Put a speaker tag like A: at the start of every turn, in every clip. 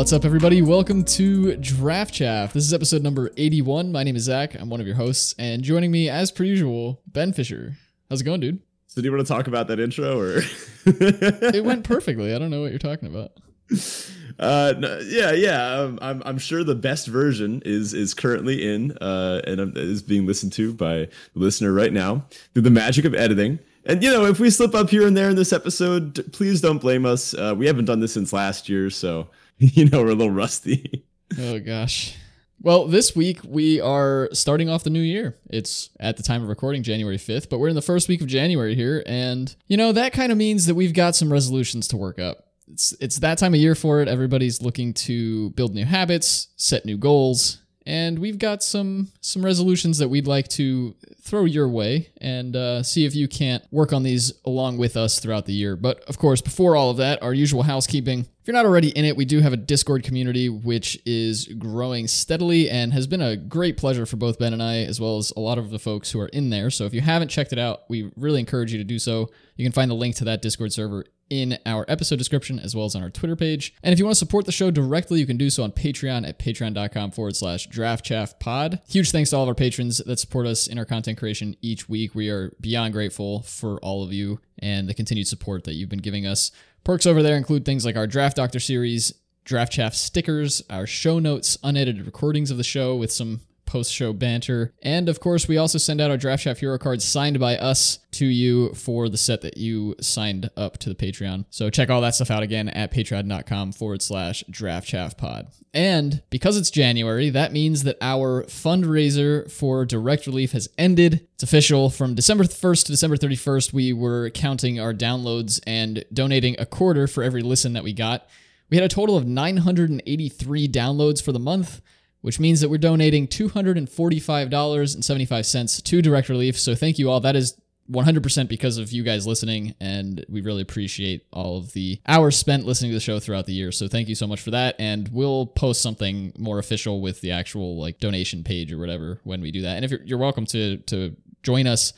A: What's up, everybody? Welcome to Draft Chaff. This is episode number 81. My name is Zach. I'm one of your hosts, and joining me, as per usual, Ben Fisher. How's it going, dude?
B: So, do you want to talk about that intro, or
A: it went perfectly? I don't know what you're talking about.
B: Uh, no, yeah, yeah. Um, I'm, I'm sure the best version is is currently in, uh, and is being listened to by the listener right now through the magic of editing. And you know, if we slip up here and there in this episode, please don't blame us. Uh, we haven't done this since last year, so you know, we're a little rusty.
A: oh gosh. Well, this week we are starting off the new year. It's at the time of recording January 5th, but we're in the first week of January here and you know, that kind of means that we've got some resolutions to work up. It's it's that time of year for it. Everybody's looking to build new habits, set new goals, and we've got some some resolutions that we'd like to throw your way and uh, see if you can't work on these along with us throughout the year. But of course, before all of that, our usual housekeeping. You're not already in it, we do have a Discord community which is growing steadily and has been a great pleasure for both Ben and I, as well as a lot of the folks who are in there. So if you haven't checked it out, we really encourage you to do so. You can find the link to that Discord server in our episode description as well as on our Twitter page. And if you want to support the show directly, you can do so on Patreon at patreon.com forward slash draft chaff pod. Huge thanks to all of our patrons that support us in our content creation each week. We are beyond grateful for all of you and the continued support that you've been giving us. Perks over there include things like our Draft Doctor series, Draft Chaff stickers, our show notes, unedited recordings of the show with some post show banter. And of course, we also send out our Draft Chaff Hero cards signed by us to you for the set that you signed up to the Patreon. So check all that stuff out again at patreon.com forward slash draft chaff pod. And because it's January, that means that our fundraiser for Direct Relief has ended. It's official. From December 1st to December 31st, we were counting our downloads and donating a quarter for every listen that we got. We had a total of 983 downloads for the month which means that we're donating $245.75 to Direct Relief. So thank you all. That is 100% because of you guys listening, and we really appreciate all of the hours spent listening to the show throughout the year. So thank you so much for that, and we'll post something more official with the actual like donation page or whatever when we do that. And if you're, you're welcome to to join us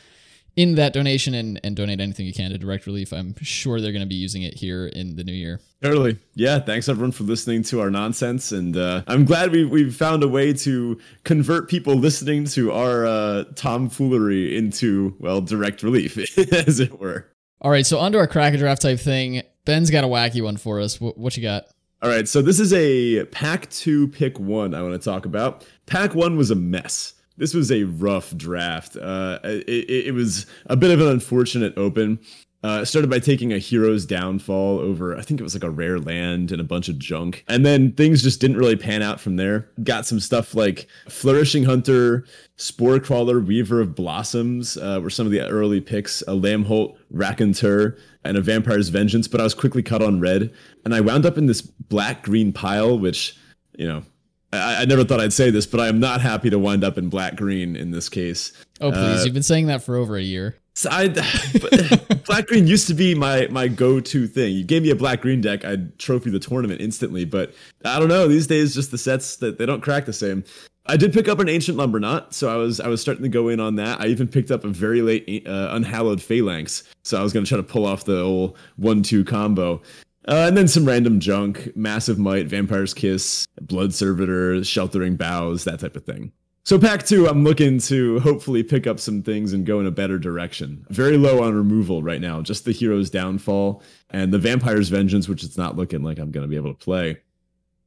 A: in that donation and, and donate anything you can to Direct Relief. I'm sure they're going to be using it here in the new year.
B: Totally. Yeah. Thanks everyone for listening to our nonsense. And uh, I'm glad we, we've found a way to convert people listening to our uh, tomfoolery into, well, direct relief, as it were.
A: All right. So, onto our crack a draft type thing. Ben's got a wacky one for us. What, what you got?
B: All right. So, this is a pack two, pick one I want to talk about. Pack one was a mess this was a rough draft. Uh, it, it, was a bit of an unfortunate open. Uh, started by taking a hero's downfall over, I think it was like a rare land and a bunch of junk. And then things just didn't really pan out from there. Got some stuff like Flourishing Hunter, Spore Crawler, Weaver of Blossoms uh, were some of the early picks, a Lambholt, Raconteur, and a Vampire's Vengeance. But I was quickly cut on red. And I wound up in this black green pile, which, you know, I, I, never thought I'd say this, but I am not happy to wind up in black green in this case.
A: Oh please, uh, you've been saying that for over a year.
B: So I, black green used to be my my go to thing. You gave me a black green deck, I'd trophy the tournament instantly. But I don't know. These days, just the sets that they don't crack the same. I did pick up an ancient lumberknot, so I was I was starting to go in on that. I even picked up a very late uh, unhallowed phalanx, so I was going to try to pull off the old one two combo. Uh, and then some random junk, Massive Might, Vampire's Kiss, Blood Servitor, Sheltering Boughs, that type of thing. So pack two, I'm looking to hopefully pick up some things and go in a better direction. Very low on removal right now, just the hero's downfall and the vampire's vengeance, which it's not looking like I'm going to be able to play.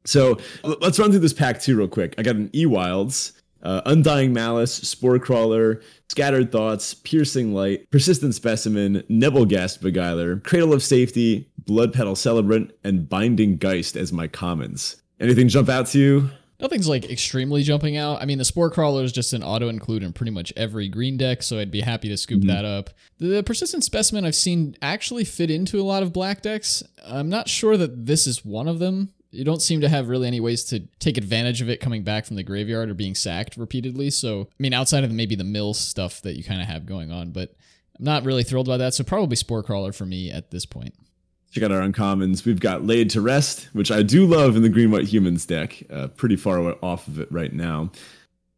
B: So let's run through this pack two real quick. I got an E-Wilds, uh, Undying Malice, Spore Crawler, Scattered Thoughts, Piercing Light, Persistent Specimen, Nebelgast Beguiler, Cradle of Safety, Blood Petal Celebrant, and Binding Geist as my commons. Anything jump out to you?
A: Nothing's like extremely jumping out. I mean, the Spore Crawler is just an auto include in pretty much every green deck, so I'd be happy to scoop mm-hmm. that up. The Persistent Specimen I've seen actually fit into a lot of black decks. I'm not sure that this is one of them you don't seem to have really any ways to take advantage of it coming back from the graveyard or being sacked repeatedly. So, I mean, outside of maybe the mill stuff that you kind of have going on, but I'm not really thrilled by that. So, probably Spore Crawler for me at this point.
B: Check out our uncommons. We've got Laid to Rest, which I do love in the Green White Humans deck. Uh, pretty far off of it right now.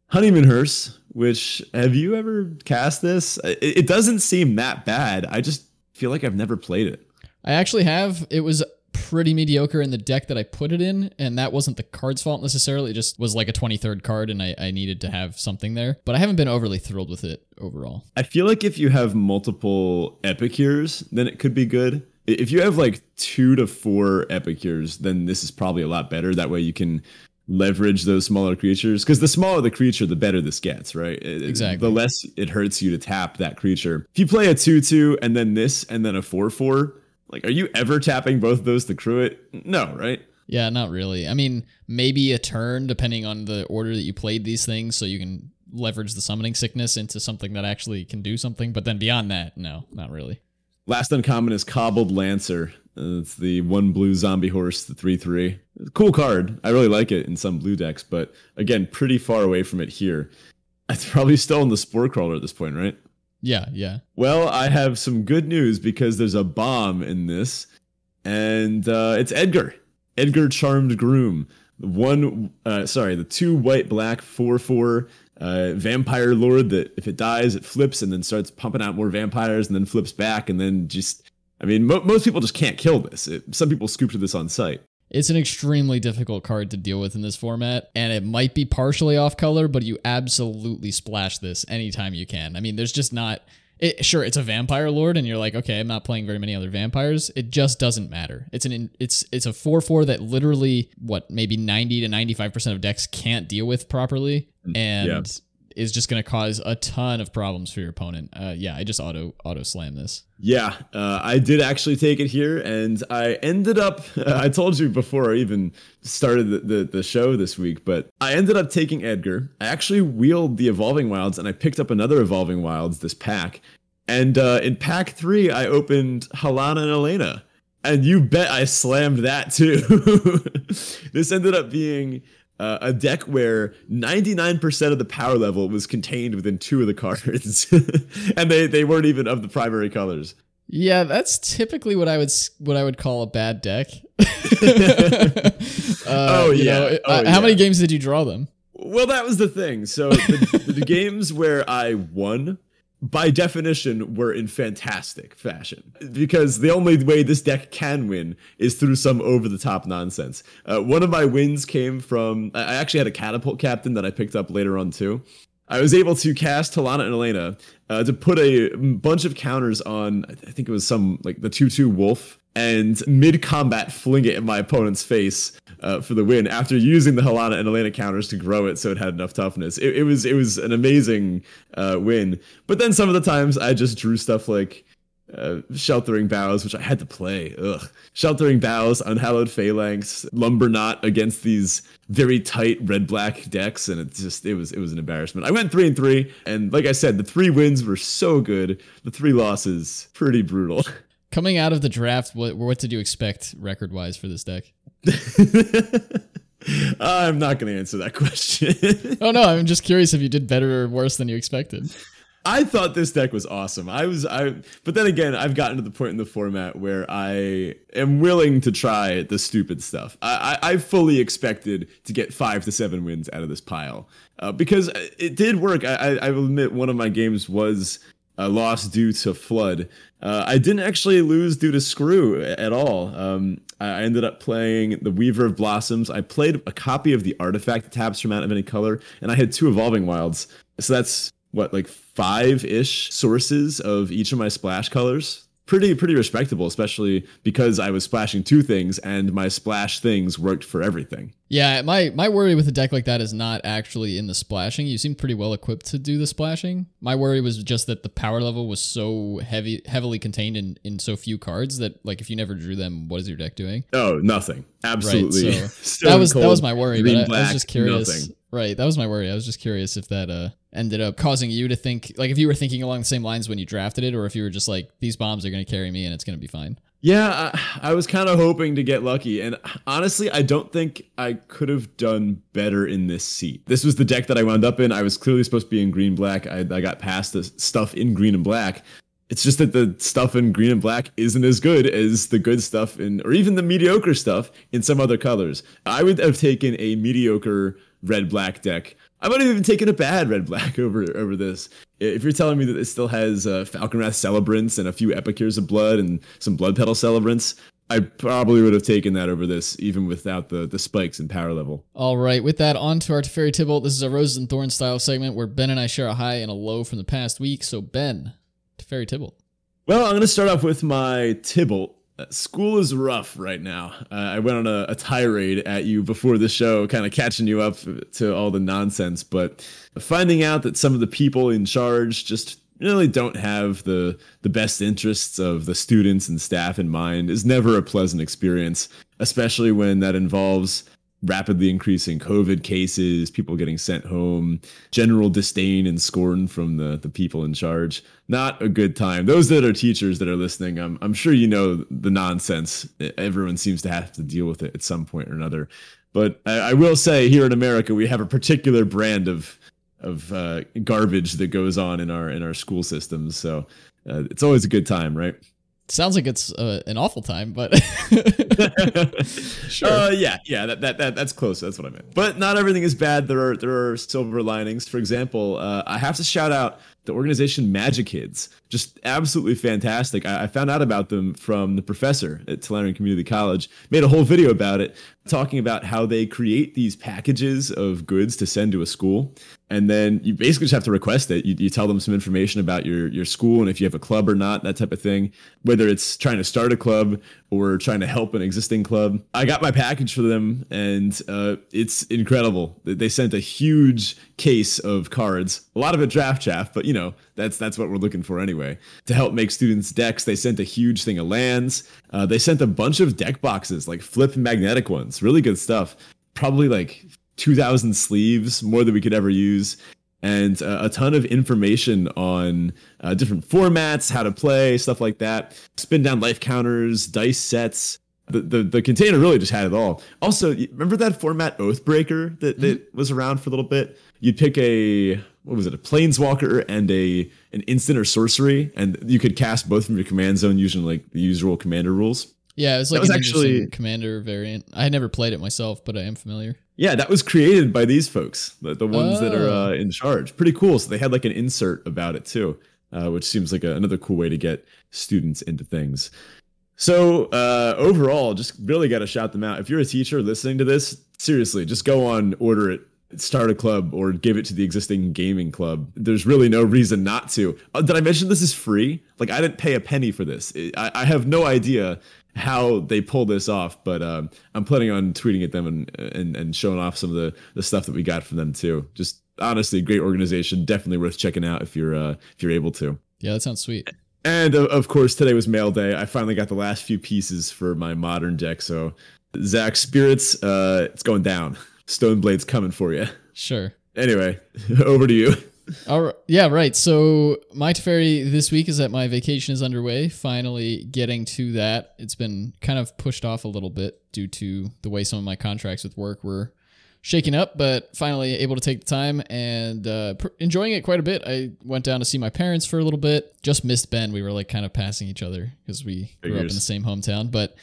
B: Honeymoon Hearse, which have you ever cast this? It, it doesn't seem that bad. I just feel like I've never played it.
A: I actually have. It was pretty mediocre in the deck that I put it in, and that wasn't the card's fault necessarily. It just was like a 23rd card, and I, I needed to have something there. But I haven't been overly thrilled with it overall.
B: I feel like if you have multiple Epicures, then it could be good. If you have like two to four Epicures, then this is probably a lot better. That way you can leverage those smaller creatures because the smaller the creature the better this gets right
A: exactly
B: the less it hurts you to tap that creature if you play a 2-2 and then this and then a 4-4 like, are you ever tapping both of those to crew it? No, right?
A: Yeah, not really. I mean, maybe a turn depending on the order that you played these things, so you can leverage the summoning sickness into something that actually can do something. But then beyond that, no, not really.
B: Last uncommon is Cobbled Lancer. Uh, it's the one blue zombie horse, the 3 3. Cool card. I really like it in some blue decks, but again, pretty far away from it here. It's probably still in the Spore Crawler at this point, right?
A: Yeah, yeah.
B: Well, I have some good news because there's a bomb in this, and uh, it's Edgar. Edgar Charmed Groom. One, uh, sorry, the two white black four four uh, vampire lord that if it dies it flips and then starts pumping out more vampires and then flips back and then just. I mean, mo- most people just can't kill this. It, some people scoop to this on site.
A: It's an extremely difficult card to deal with in this format, and it might be partially off color, but you absolutely splash this anytime you can. I mean, there's just not. It, sure, it's a vampire lord, and you're like, okay, I'm not playing very many other vampires. It just doesn't matter. It's an it's it's a four four that literally what maybe ninety to ninety five percent of decks can't deal with properly, mm, and yeah. Is just going to cause a ton of problems for your opponent. Uh, yeah, I just auto auto slam this.
B: Yeah, uh, I did actually take it here, and I ended up. I told you before I even started the, the, the, show this week, but I ended up taking Edgar. I actually wheeled the Evolving Wilds, and I picked up another Evolving Wilds this pack. And uh, in pack three, I opened Halana and Alena, and you bet I slammed that too. this ended up being uh, a deck where 99% of the power level was contained within two of the cards. And they, they weren't even of the primary colors.
A: Yeah that's typically what i would what i would call a bad deck. Uh,
B: oh yeah know,
A: oh, uh, how yeah. many games did you draw them?
B: Well that was the thing. So the, the games where i won by definition, were in fantastic fashion. Because the only way this deck can win is through some over the top nonsense. Uh, one of my wins came from, I actually had a catapult captain that I picked up later on too. I was able to cast Halana and Alena uh, to put a bunch of counters on, I think it was some, like the 2 2 wolf and mid combat fling it in my opponent's face uh, for the win after using the Halana and Alena counters to grow it so it had enough toughness. It, it was it was an amazing uh, win. But then some of the times I just drew stuff like uh, Sheltering Boughs, which I had to play. Ugh. Sheltering Boughs, Unhallowed Phalanx, Lumberknot against these very tight red black decks, and it just it was it was an embarrassment. I went three and three, and like I said, the three wins were so good. The three losses pretty brutal.
A: Coming out of the draft, what what did you expect record wise for this deck?
B: I'm not going to answer that question.
A: oh no, I'm just curious if you did better or worse than you expected.
B: I thought this deck was awesome. I was I but then again, I've gotten to the point in the format where I am willing to try the stupid stuff. I I, I fully expected to get five to seven wins out of this pile uh, because it did work. I, I I will admit one of my games was a loss due to flood. Uh, I didn't actually lose due to screw at all. Um, I ended up playing the Weaver of Blossoms. I played a copy of the artifact tabs from Out of Any Color, and I had two Evolving Wilds. So that's what, like five ish sources of each of my splash colors pretty pretty respectable, especially because I was splashing two things and my splash things worked for everything.
A: Yeah, my my worry with a deck like that is not actually in the splashing. You seem pretty well equipped to do the splashing. My worry was just that the power level was so heavy heavily contained in in so few cards that like if you never drew them, what is your deck doing?
B: Oh, nothing. Absolutely.
A: Right, so that was that was my worry, but I, I, was just curious. Nothing. Right, that was my worry. I was just curious if that uh ended up causing you to think like if you were thinking along the same lines when you drafted it or if you were just like these bombs are going to carry me and it's going to be fine.
B: Yeah i, I was kind of hoping to get lucky and honestly i don't think i could have done better in this seat. This was the deck that i wound up in. I was clearly supposed to be in green black. I, I got past the stuff in green and black. It's just that the stuff in green and black isn't as good as the good stuff in, or even the mediocre stuff in some other colors. I would have taken a mediocre red black deck. I might have even taken a bad red black over over this. If you're telling me that it still has uh, Falkenrath Celebrants and a few Epicures of Blood and some Blood Petal Celebrants, I probably would have taken that over this, even without the the spikes in power level.
A: All right, with that, on to our Teferi Tibalt. This is a Roses and Thorns style segment where Ben and I share a high and a low from the past week. So, Ben, Teferi Tibalt.
B: Well, I'm going to start off with my Tibalt. School is rough right now. Uh, I went on a, a, tirade at you before the show, kind of catching you up to all the nonsense, but finding out that some of the people in charge just really don't have the the best interests of the students and staff in mind is never a pleasant experience, especially when that involves rapidly increasing COVID cases, people getting sent home, general disdain and scorn from the, the people in charge. Not a good time. Those that are teachers that are listening, I'm, I'm sure you know the nonsense. Everyone seems to have to deal with it at some point or another. But I, I will say here in America, we have a particular brand of of uh, garbage that goes on in our in our school systems. So uh, it's always a good time, right?
A: Sounds like it's uh, an awful time, but
B: sure. Uh, yeah, yeah, that, that that that's close. That's what I meant. But not everything is bad. There are there are silver linings. For example, uh, I have to shout out the organization Magic Kids. Just absolutely fantastic. I, I, found out about them from the professor at Tolarian Community College. Made a whole video about it, talking about how they create these packages of goods to send to a school and then you basically just have to request it. You, you tell them some information about your your school and if you have a club or not, that type of thing. Whether it's trying to start a club or trying to help an existing club. I got my package for them, and uh, it's incredible. They sent a huge case of cards, a lot of it draft chaff, but you know that's that's what we're looking for anyway. To help make students decks, they sent a huge thing of lands. Uh, they sent a bunch of deck boxes, like flip magnetic ones, really good stuff. Probably like 2,000 sleeves, more than we could ever use, and uh, a ton of information on uh, different formats, how to play, stuff like that. Spin down life counters, dice sets. The, the, the container really just had it all. Also, remember that format Oathbreaker that, that mm-hmm. was around for a little bit? You'd pick a what was it, a planeswalker and a an instant or sorcery, and you could cast both from your command zone using like the usual commander rules.
A: Yeah, it was like was actually commander variant. I had never played it myself, but I am familiar.
B: Yeah, that was created by these folks, the, the ones oh. that are uh, oh. in charge. Pretty cool. So they had like an insert about it too, uh, which seems like a, another cool way to get students into things. So uh, overall, just really got to shout them out. If you're a teacher listening to this, seriously, just go on, order it, start a club, or give it to the existing gaming club. There's really no reason not to. Uh, did I mention this is free? Like I didn't pay a penny for this. I, I have no idea how they pull this off, but um, I'm planning on tweeting at them and, and and showing off some of the the stuff that we got from them too. Just honestly, great organization, definitely worth checking out if you're uh, if you're able to.
A: Yeah, that sounds sweet.
B: And uh, of course, today was mail day. I finally got the last few pieces for my modern deck. So, Zach, spirits, uh, it's going down. Stoneblade's coming for you.
A: Sure.
B: Anyway, over to you.
A: All right. Yeah, right. So my Teferi this week is that my vacation is underway. Finally getting to that. It's been kind of pushed off a little bit due to the way some of my contracts with work were shaking up, but finally able to take the time and uh, pr- enjoying it quite a bit. I went down to see my parents for a little bit. Just missed Ben. We were like kind of passing each other because we grew up in the same hometown. But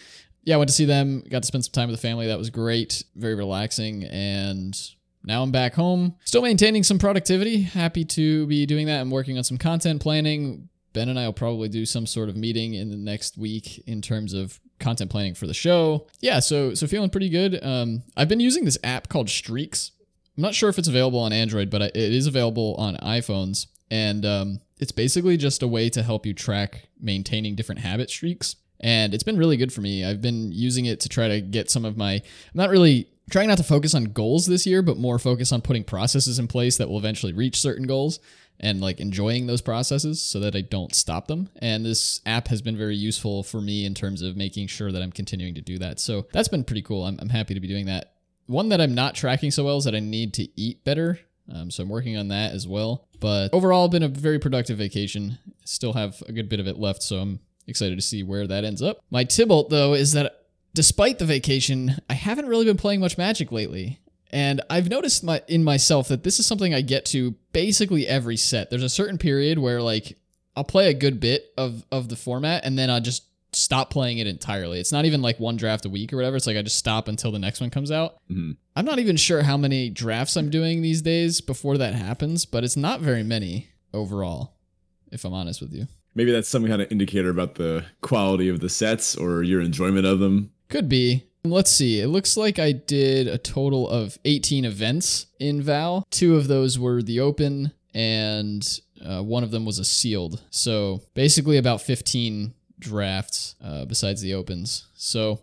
A: yeah, I went to see them. Got to spend some time with the family. That was great. Very relaxing and now I'm back home, still maintaining some productivity. Happy to be doing that. I'm working on some content planning. Ben and I will probably do some sort of meeting in the next week in terms of content planning for the show. Yeah, so so feeling pretty good. Um, I've been using this app called Streaks. I'm not sure if it's available on Android, but it is available on iPhones, and um, it's basically just a way to help you track maintaining different habit streaks. And it's been really good for me. I've been using it to try to get some of my. I'm not really trying not to focus on goals this year, but more focus on putting processes in place that will eventually reach certain goals and like enjoying those processes so that I don't stop them. And this app has been very useful for me in terms of making sure that I'm continuing to do that. So that's been pretty cool. I'm, I'm happy to be doing that. One that I'm not tracking so well is that I need to eat better. Um, so I'm working on that as well. But overall, been a very productive vacation. Still have a good bit of it left, so I'm excited to see where that ends up. My Tibalt, though, is that despite the vacation, I haven't really been playing much Magic lately. And I've noticed my, in myself that this is something I get to basically every set. There's a certain period where like I'll play a good bit of of the format and then I'll just stop playing it entirely. It's not even like one draft a week or whatever. It's like I just stop until the next one comes out.
B: Mhm.
A: I'm not even sure how many drafts I'm doing these days before that happens, but it's not very many overall, if I'm honest with you.
B: Maybe that's some kind of indicator about the quality of the sets or your enjoyment of them.
A: Could be. Let's see. It looks like I did a total of 18 events in Vow. Two of those were the open, and uh, one of them was a sealed. So basically, about 15 drafts uh, besides the opens. So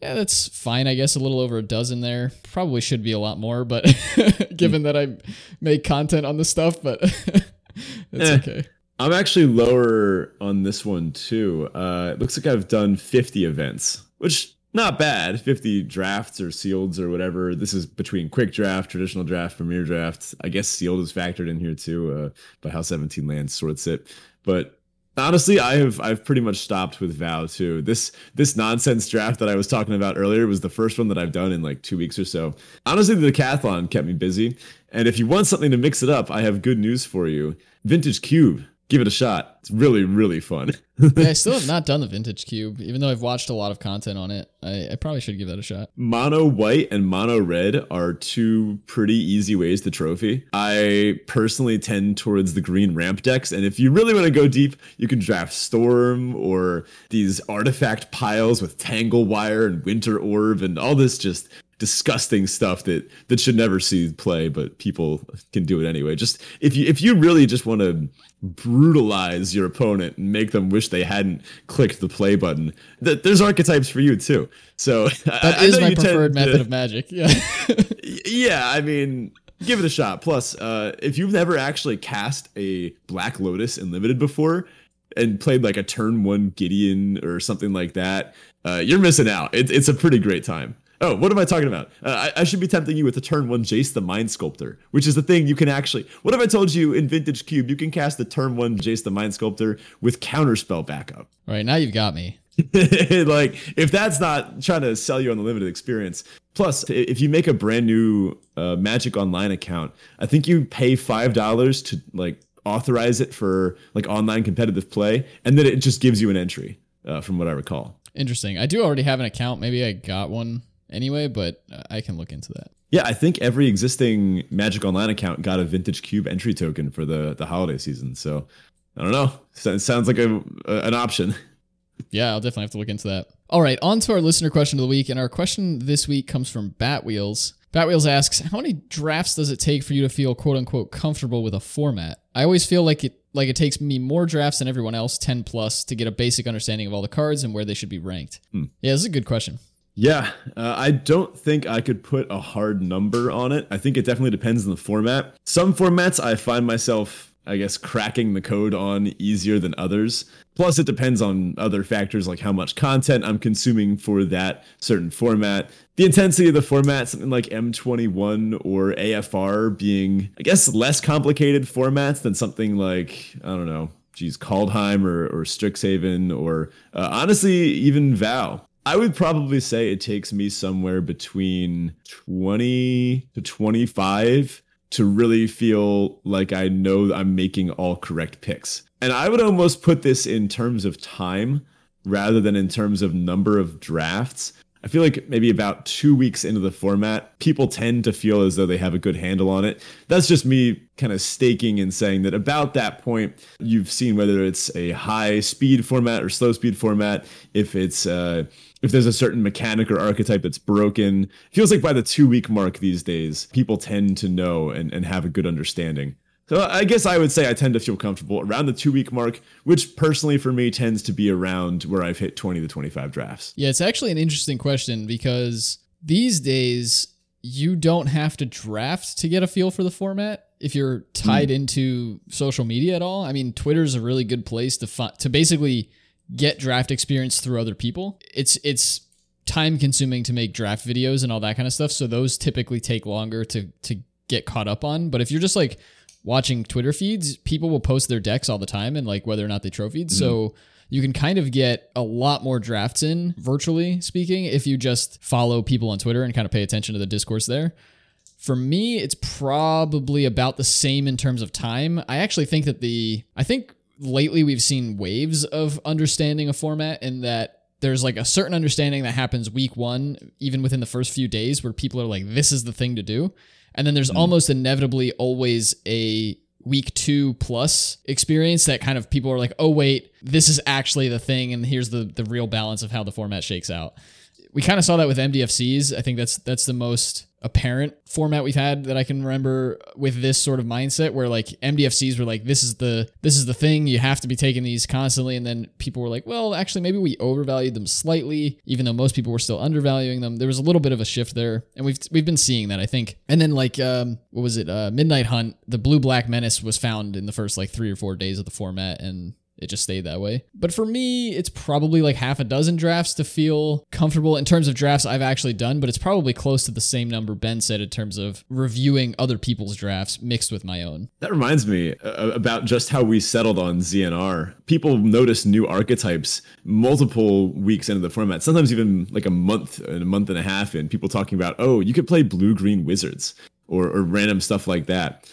A: yeah, that's fine. I guess a little over a dozen there. Probably should be a lot more, but given that I make content on the stuff, but it's
B: Eh.
A: okay.
B: I'm actually lower on this one too. Uh, it looks like I've done 50 events, which not bad. 50 drafts or sealeds or whatever. This is between quick draft, traditional draft, premier draft. I guess sealed is factored in here too, uh, by how 17 lands sorts it. But honestly, I have I've pretty much stopped with Vow too. This this nonsense draft that I was talking about earlier was the first one that I've done in like two weeks or so. Honestly, the decathlon kept me busy. And if you want something to mix it up, I have good news for you. Vintage Cube. Give it a shot. It's really, really fun.
A: Yeah, I still have not done the vintage cube, even though I've watched a lot of content on it. I, I probably should give that a shot.
B: Mono white and mono red are two pretty easy ways to trophy. I personally tend towards the green ramp decks, and if you really want to go deep, you can draft Storm or these artifact piles with Tangle Wire and Winter Orb and all this just disgusting stuff that that should never see play, but people can do it anyway. Just if you if you really just want to brutalize your opponent and make them wish they hadn't clicked the play button, th- there's archetypes for you too. So
A: That is my preferred method of magic. Yeah.
B: yeah, I mean, give it a shot. Plus, uh, if you've never actually cast a Black Lotus in limited before and played like a turn one Gideon or something like that, uh, you're missing out. It, it's a pretty great time. Oh, what am I talking about? Uh, I, I should be tempting you with the turn one Jace the Mind Sculptor, which is the thing you can actually. What if I told you in Vintage Cube you can cast the turn one Jace the Mind Sculptor with counterspell backup?
A: All right, now you've got me.
B: like if that's not trying to sell you on the limited experience plus if you make a brand new uh, magic online account i think you pay five dollars to like authorize it for like online competitive play and then it just gives you an entry uh, from what i recall
A: Interesting. I do already have an account. Maybe I got one anyway, but I can look into that.
B: yeah i think every existing magic online account got a vintage cube entry token for the the holiday season so i don't know So- sounds like a, a an option
A: Yeah, I'll definitely have to look into that. All right, on to our listener question of the week. And our question this week comes from Batwheels. Batwheels asks, How many drafts does it take for you to feel quote unquote comfortable with a format? I always feel like it like it takes me more drafts than everyone else, 10 plus, to get a basic understanding of all the cards and where they should be ranked.
B: Hmm.
A: Yeah, this is a good question.
B: Yeah, uh, I don't think I could put a hard number on it. I think it definitely depends on the format. Some formats I find myself, I guess, cracking the code on easier than others. Plus, it depends on other factors like how much content I'm consuming for that certain format. The intensity of the format, something like M21 or AFR being, I guess, less complicated formats than something like, I don't know, geez, Kaldheim or, or Strixhaven or uh, honestly, even Vow. I would probably say it takes me somewhere between 20 to 25 to really feel like I know I'm making all correct picks. And I would almost put this in terms of time rather than in terms of number of drafts. I feel like maybe about two weeks into the format, people tend to feel as though they have a good handle on it. That's just me kind of staking and saying that about that point, you've seen whether it's a high speed format or slow speed format, if it's uh, if there's a certain mechanic or archetype that's broken. Feels like by the two week mark these days, people tend to know and, and have a good understanding. So I guess I would say I tend to feel comfortable around the two week mark, which personally for me tends to be around where I've hit 20 to 25 drafts.
A: Yeah, it's actually an interesting question because these days you don't have to draft to get a feel for the format if you're tied hmm. into social media at all. I mean, Twitter's a really good place to fi- to basically get draft experience through other people. It's it's time consuming to make draft videos and all that kind of stuff, so those typically take longer to to get caught up on. But if you're just like watching Twitter feeds, people will post their decks all the time and like whether or not they trophied. Mm-hmm. So you can kind of get a lot more drafts in virtually speaking if you just follow people on Twitter and kind of pay attention to the discourse there. For me, it's probably about the same in terms of time. I actually think that the I think lately we've seen waves of understanding a format and that there's like a certain understanding that happens week one, even within the first few days, where people are like, this is the thing to do. And then there's mm. almost inevitably always a week two plus experience that kind of people are like, oh, wait, this is actually the thing. And here's the, the real balance of how the format shakes out. We kind of saw that with MDFCs. I think that's that's the most apparent format we've had that I can remember with this sort of mindset where like MDFCs were like this is the this is the thing. You have to be taking these constantly. And then people were like well actually maybe we overvalued them slightly even though most people were still undervaluing them. There was a little bit of a shift there. And we've we've been seeing that I think. And then like um what was it? Uh Midnight Hunt the blue black menace was found in the first like 3 or 4 days of the format. And it just stayed that way. But for me, it's probably like half a dozen drafts to feel comfortable in terms of drafts I've actually done, but it's probably close to the same number Ben said in terms of reviewing other people's drafts mixed with my own.
B: That reminds me uh, about just how we settled on ZNR. People notice new archetypes multiple weeks into the format, sometimes even like a month and a month and a half in, people talking about, oh, you could play blue green wizards. Or, or, random stuff like that.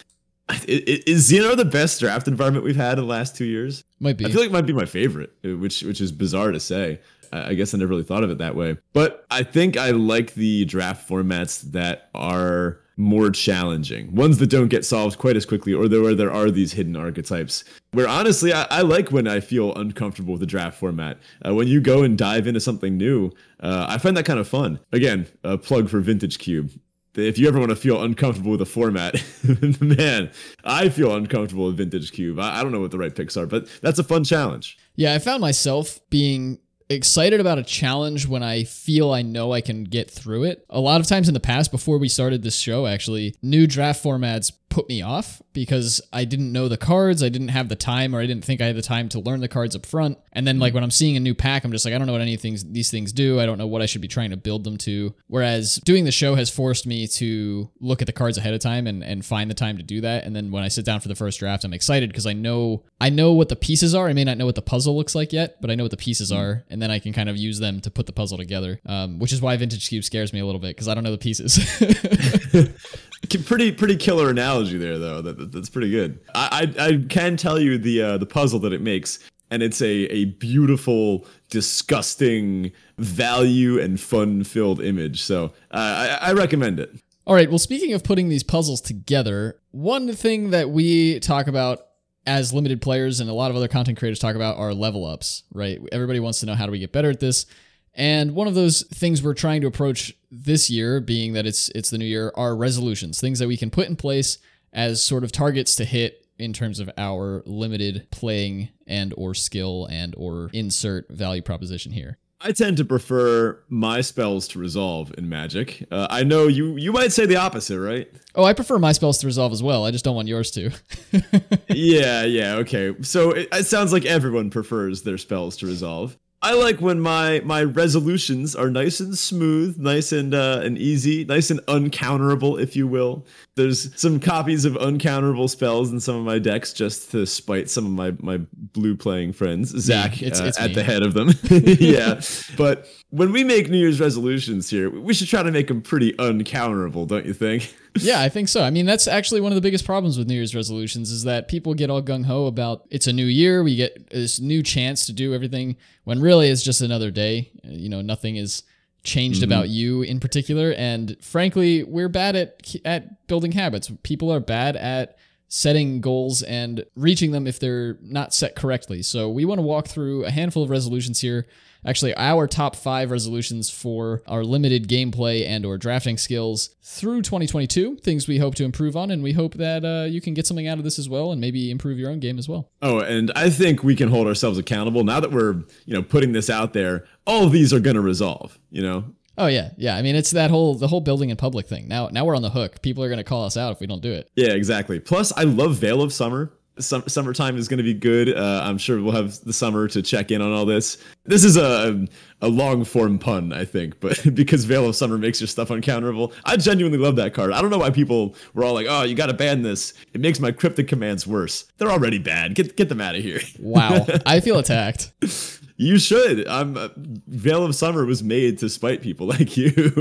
B: Is ZNR the best draft environment we've had in the last two years?
A: Might be.
B: I feel like it might be my favorite, uh, which which is bizarre to say. I guess I never really thought of it that way. But I think I like the draft formats that are more challenging, ones that don't get solved quite as quickly, or where there are these hidden archetypes. Where honestly, I, I like when I feel uncomfortable with the draft format. Uh, when you go and dive into something new, uh, I find that kind of fun. Again, a plug for Vintage Cube if you ever want to feel uncomfortable with a format, man, I feel uncomfortable with Vintage Cube. I, I, don't know what the right picks are, but that's a fun challenge.
A: Yeah, I found myself being excited about a challenge when I feel I know I can get through it. A lot of times in the past, before we started this show, actually, new draft formats put me off because I didn't know the cards, I didn't have the time, or I didn't think I had the time to learn the cards up front. And then, like, when I'm seeing a new pack, I'm just like, I don't know what any of things, these things do. I don't know what I should be trying to build them to. Whereas doing the show has forced me to look at the cards ahead of time and, and find the time to do that. And then when I sit down for the first draft, I'm excited because I know I know what the pieces are. I may not know what the puzzle looks like yet, but I know what the pieces mm-hmm. are, and then I can kind of use them to put the puzzle together. Um, which is why Vintage Cube scares me a little bit because I don't know the pieces.
B: pretty pretty killer analogy there though. That, that's pretty good. I, I, I can tell you the uh, the puzzle that it makes, and it's a a beautiful, disgusting, value and fun filled image. So uh, I, I recommend it.
A: All right. Well, speaking of putting these puzzles together, one thing that we talk about as limited players and a lot of other content creators talk about are level ups, right? Everybody wants to know how do we get better at this. And one of those things we're trying to approach this year, being that it's it's the new year, are resolutions, things that we can put in place as sort of targets to hit in terms of our limited playing and or skill and or insert value proposition here.
B: I tend to prefer my spells to resolve in Magic. Uh, I know you you might say the opposite, right?
A: Oh, I prefer my spells to resolve as well. I just don't want yours to.
B: yeah, yeah, okay. So it, it sounds like everyone prefers their spells to resolve. I like when my my resolutions are nice and smooth, nice and uh, and easy, nice and uncounterable, if you will. There's some copies of uncounterable spells in some of my decks, just to spite some of my my blue playing friends. Zach it's, uh, it's at the head of them. yeah, but when we make New Year's resolutions here, we should try to make them pretty uncounterable, don't you think?
A: Yeah, I think so. I mean, that's actually one of the biggest problems with New Year's resolutions is that people get all gung ho about it's a new year, we get this new chance to do everything when really it's just another day. You know, nothing is changed mm-hmm. about you in particular and frankly, we're bad at at building habits. People are bad at setting goals and reaching them if they're not set correctly. So, we want to walk through a handful of resolutions here. Actually our top five resolutions for our limited gameplay and or drafting skills through 2022 things we hope to improve on and we hope that uh, you can get something out of this as well and maybe improve your own game as well.
B: Oh and i think we can hold ourselves accountable now that we're you know putting this out there all these are going to resolve you know
A: Oh yeah, yeah. I mean, it's that whole the whole building in public thing. Now, now we're on the hook. People are going to call us out if we don't do it.
B: Yeah, exactly. Plus, I love Veil of Summer some, summertime is going to be good. Uh, I'm sure we'll have the summer to check in on all this. This is a a long form pun, I think, but because Veil of Summer makes your stuff uncounterable, I genuinely love that card. I don't know why people were all like, "Oh, you got to ban this. It makes my cryptic commands worse." They're already bad. Get get them out of here.
A: wow, I feel attacked.
B: You should. I'm uh, Veil of Summer was made to spite people like you.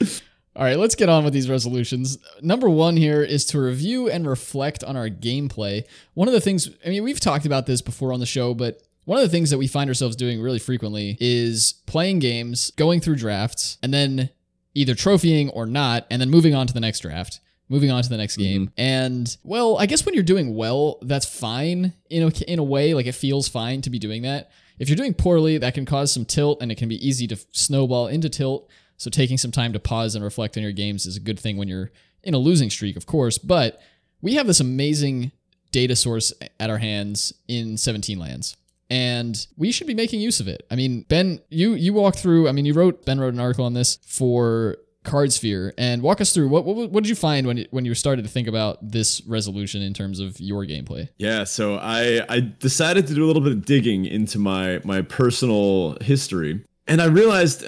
A: All right, let's get on with these resolutions. Number one here is to review and reflect on our gameplay. One of the things, I mean, we've talked about this before on the show, but one of the things that we find ourselves doing really frequently is playing games, going through drafts, and then either trophying or not, and then moving on to the next draft moving on to the next game. And well, I guess when you're doing well, that's fine in a, in a way. Like it feels fine to be doing that. If you're doing poorly, that can cause some tilt and it can be easy to snowball into tilt. So taking some time to pause and reflect on your games is a good thing when you're in a losing streak, of course. But we have this amazing data source at our hands in 17 lands and we should be making use of it. I mean, Ben, you you walked through. I mean, you wrote Ben wrote an article on this for Cardsphere and walk us through what, what what did you find when when you started to think about this resolution in terms of your gameplay?
B: Yeah, so I I decided to do a little bit of digging into my my personal history, and I realized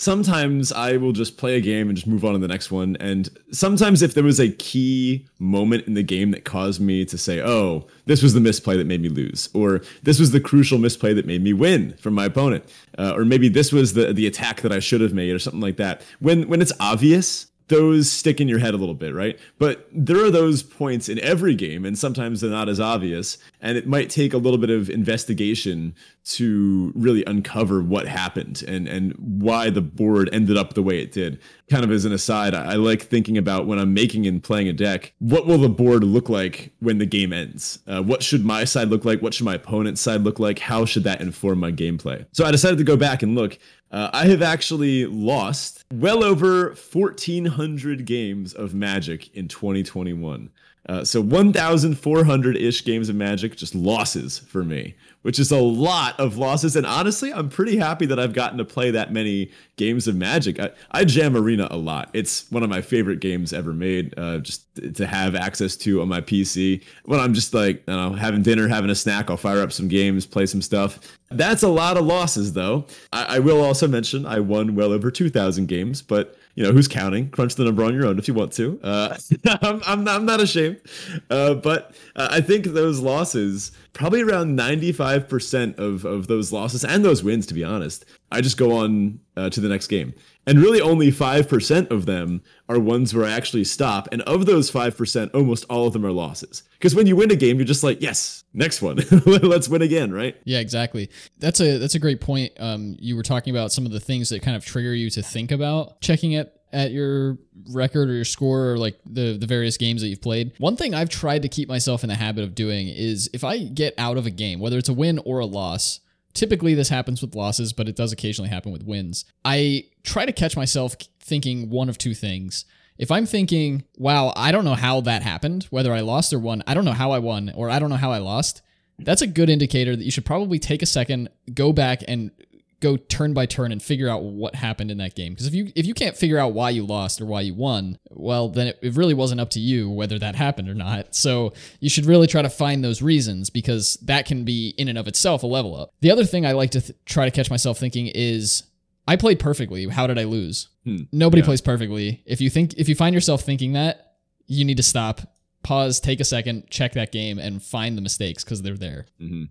B: sometimes I will just play a game and just move on to the next one. And sometimes if there was a key moment in the game that caused me to say, oh, this was the misplay that made me lose, or this was the crucial misplay that made me win from my opponent, uh, or maybe this was the the attack that I should have made, or something like that. When when it's obvious, those stick in your head a little bit, right? But there are those points in every game, and sometimes they're not as obvious. And it might take a little bit of investigation to really uncover what happened and, and why the board ended up the way it did. Kind of as an aside, I, like thinking about when I'm making and playing a deck, what will the board look like when the game ends? Uh, what should my side look like? What should my opponent's side look like? How should that inform my gameplay? So I decided to go back and look uh, I have actually lost well over 1,400 games of Magic in 2021. Uh, so 1,400 ish games of Magic, just losses for me, which is a lot of losses. And honestly, I'm pretty happy that I've gotten to play that many games of Magic. I, I jam Arena a lot. It's one of my favorite games ever made, uh, just to have access to on my PC. When I'm just like, you know, having dinner, having a snack, I'll fire up some games, play some stuff. That's a lot of losses, though. I, I will also mention I won well over 2,000 games, but you know who's counting? Crunch the number on your own if you want to. Uh, I'm, I'm, not, I'm not ashamed. Uh, but uh, i think those losses probably around 95% of, of those losses and those wins to be honest i just go on uh, to the next game and really only 5% of them are ones where i actually stop. And of those 5% almost all of them are losses. Because when you win a game you're just like yes next one. Let's win again right?
A: Yeah exactly. That's a that's a great point. Um, you were talking about some of the things that kind of trigger you to think about checking it at your record or your score or like the the various games that you've played. One thing I've tried to keep myself in the habit of doing is if I get out of a game, whether it's a win or a loss, typically this happens with losses, but it does occasionally happen with wins. I try to catch myself thinking one of two things. If I'm thinking, wow, I don't know how that happened, whether I lost or won, I don't know how I won or I don't know how I lost, that's a good indicator that you should probably take a second, go back and go turn by turn and figure out what happened in that game. Because if you if you can't figure out why you lost or why you won, well, then it, it really wasn't up to you whether that happened or not. So you should really try to find those reasons because that can be in and of itself a level up. The other thing I like to th- try to catch myself thinking is I played perfectly. How did I lose? Hmm. Nobody yeah. plays perfectly. If you think if you find yourself thinking that, you need to stop, pause, take a second, check that game, and find the mistakes because they're there.
B: Mm-hmm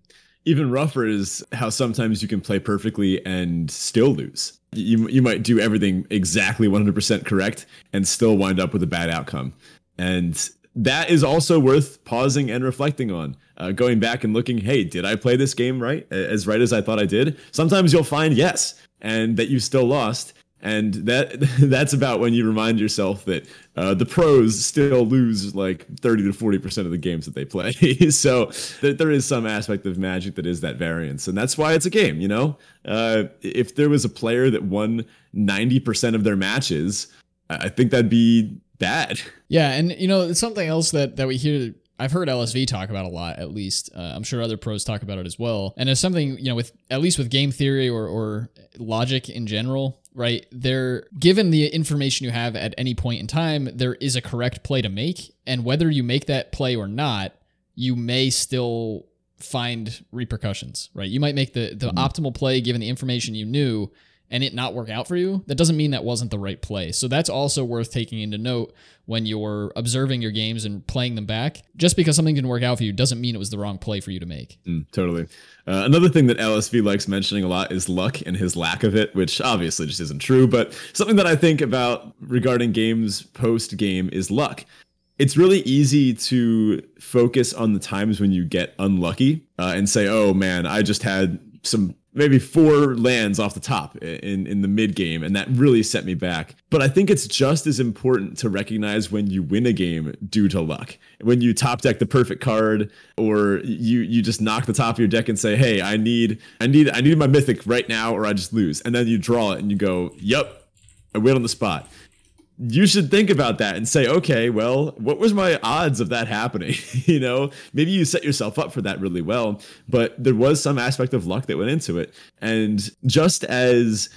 B: even rougher is how sometimes you can play perfectly and still lose. You, you might do everything exactly 100% correct and still wind up with a bad outcome. And that is also worth pausing and reflecting on. Uh, going back and looking, hey, did I play this game right? As right as I thought I did? Sometimes you'll find yes, and that you still lost and that that's about when you remind yourself that uh, the pros still lose like 30 to 40 percent of the games that they play so there, there is some aspect of magic that is that variance and that's why it's a game you know uh, if there was a player that won 90 percent of their matches i think that'd be bad
A: yeah and you know it's something else that that we hear I've heard LSV talk about a lot, at least. Uh, I'm sure other pros talk about it as well. And it's something, you know, with at least with game theory or, or logic in general, right? There, given the information you have at any point in time, there is a correct play to make. And whether you make that play or not, you may still find repercussions, right? You might make the, the mm-hmm. optimal play given the information you knew and it not work out for you, that doesn't mean that wasn't the right play. So that's also worth taking into note when you're observing your games and playing them back. Just because something didn't work out for you doesn't mean it was the wrong play for you to make.
B: Mm, totally. Uh, another thing that LSV likes mentioning a lot is luck and his lack of it, which obviously just isn't true. But something that I think about regarding games post game is luck it's really easy to focus on the times when you get unlucky uh, and say, "Oh man, I just had some maybe four lands off the top in in the mid game and that really set me back. But i think it's just as important to recognize when you win a game due to luck. When you top deck the perfect card or you you just knock the top of your deck and say hey i need i need i need my mythic right now or i just lose. And then you draw it and you go yep i win on the spot you should think about that and say, okay, well, what was my odds of that happening? you know, maybe you set yourself up for that really well, but there was some aspect of luck that went into it. And just as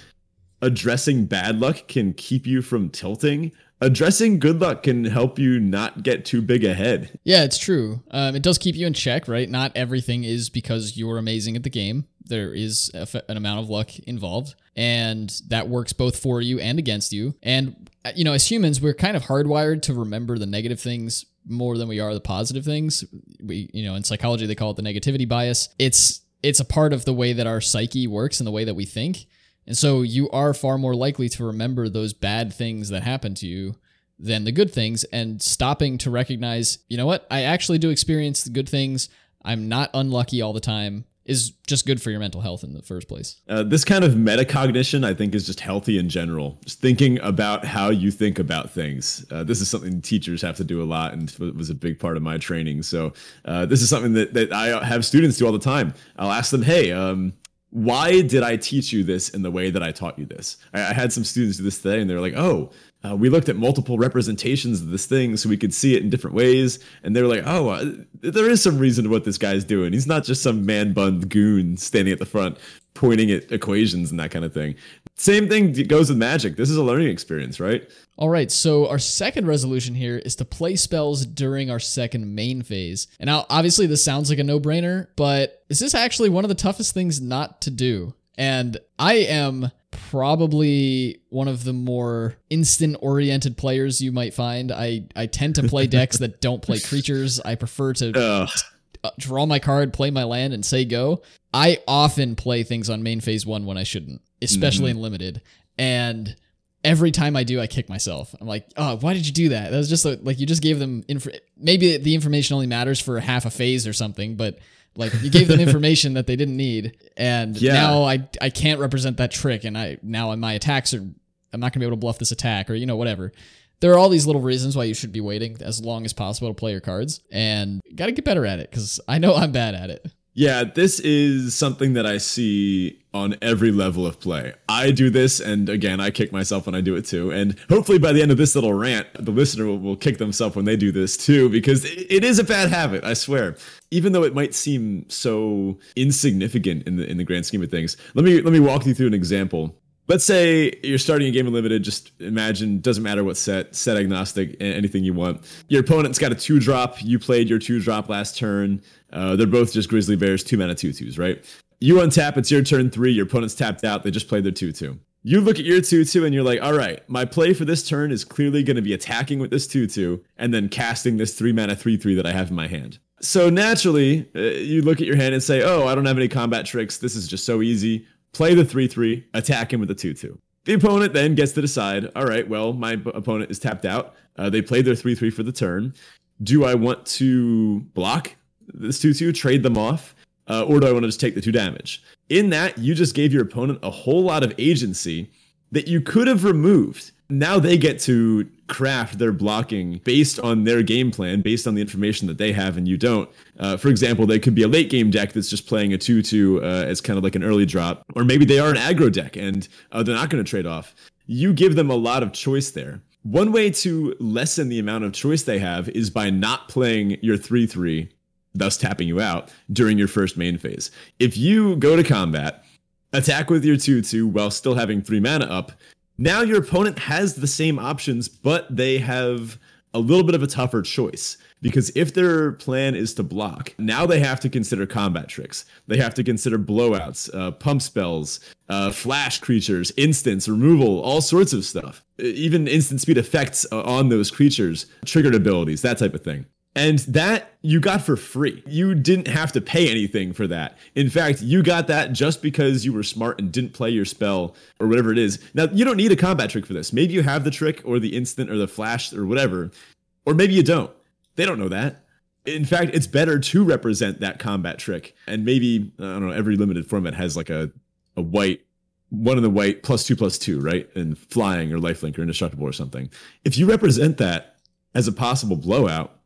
B: addressing bad luck can keep you from tilting, addressing good luck can help you not get too big ahead.
A: Yeah, it's true. Um, it does keep you in check, right? Not everything is because you're amazing at the game. There is an amount of luck involved, and that works both for you and against you. And uh, you know, as humans, we're kind of hardwired to remember the negative things more than we are the positive things. We, you know, in psychology they call it the negativity bias. It's it's a part of the way that our psyche works and the way that we think. And so you are far more likely to remember those bad things that happen to you than the good things and stopping to recognize, you know what? I actually do experience the good things. I'm not unlucky all the time is just good for your mental health in the first place.
B: Uh, this kind of metacognition, I think, is just healthy in general. Just thinking about how you think about things. Uh, this is something teachers have to do a lot, and was a big part of my training. So uh, this is something that that I have students do all the time. I'll ask them, "Hey, um, why did I teach you this in the way that I taught you this? I, I had some students do this today, and they're like, "Oh, uh, we looked at multiple representations of this thing so we could see it in different ways." And they were like, "Oh, uh, there is some reason to what this guy's doing. He's not just some man bun goon standing at the front pointing at equations and that kind of thing." Same thing goes with magic. This is a learning experience, right?
A: All right, so our second resolution here is to play spells during our second main phase. And now, obviously, this sounds like a no brainer, but is this is actually one of the toughest things not to do. And I am probably one of the more instant oriented players you might find. I, I tend to play decks that don't play creatures. I prefer to uh, draw my card, play my land, and say go. I often play things on main phase one when I shouldn't, especially mm-hmm. in limited. And every time I do, I kick myself. I'm like, oh, why did you do that? That was just like you just gave them inf- maybe the information only matters for half a phase or something, but like you gave them information that they didn't need, and yeah. now I I can't represent that trick, and I now my attacks are I'm not gonna be able to bluff this attack or you know whatever. There are all these little reasons why you should be waiting as long as possible to play your cards, and got to get better at it because I know I'm bad at it.
B: Yeah, this is something that I see on every level of play. I do this, and again, I kick myself when I do it too. And hopefully, by the end of this little rant, the listener will, will kick themselves when they do this too, because it, it is a bad habit. I swear. Even though it might seem so insignificant in the in the grand scheme of things, let me let me walk you through an example let's say you're starting a game of limited just imagine doesn't matter what set set agnostic anything you want your opponent's got a two drop you played your two drop last turn uh, they're both just grizzly bears two mana two twos right you untap it's your turn three your opponent's tapped out they just played their two two you look at your 2-2 and you're like, all right, my play for this turn is clearly going to be attacking with this 2-2 and then casting this 3 mana 3-3 that I have in my hand. So naturally, uh, you look at your hand and say, oh, I don't have any combat tricks. This is just so easy play the 3 3, attack him with the 2 2. The opponent then gets to decide all right, well, my b- opponent is tapped out. Uh, they played their 3 3 for the turn. Do I want to block this 2 2, trade them off, uh, or do I want to just take the two damage? In that, you just gave your opponent a whole lot of agency that you could have removed now they get to craft their blocking based on their game plan, based on the information that they have and you don't. Uh, for example, they could be a late game deck that's just playing a 2 2 uh, as kind of like an early drop, or maybe they are an aggro deck and uh, they're not going to trade off. You give them a lot of choice there. One way to lessen the amount of choice they have is by not playing your 3 3, thus tapping you out during your first main phase. If you go to combat, attack with your 2 2 while still having 3 mana up, now your opponent has the same options, but they have a little bit of a tougher choice because if their plan is to block, now they have to consider combat tricks. They have to consider blowouts, uh, pump spells, uh, flash creatures, instants, removal, all sorts of stuff. Even instant speed effects uh, on those creatures, triggered abilities, that type of thing. And that you got for free. You didn't have to pay anything for that. In fact, you got that just because you were smart and didn't play your spell or whatever it is. Now, you don't need a combat trick for this. Maybe you have the trick or the instant or the flash or whatever, or maybe you don't. They don't know that. In fact, it's better to represent that combat trick. And maybe, I don't know, every limited format has like a, a white one in the white plus two plus two, right? And flying or lifelink or indestructible or something. If you represent that as a possible blowout,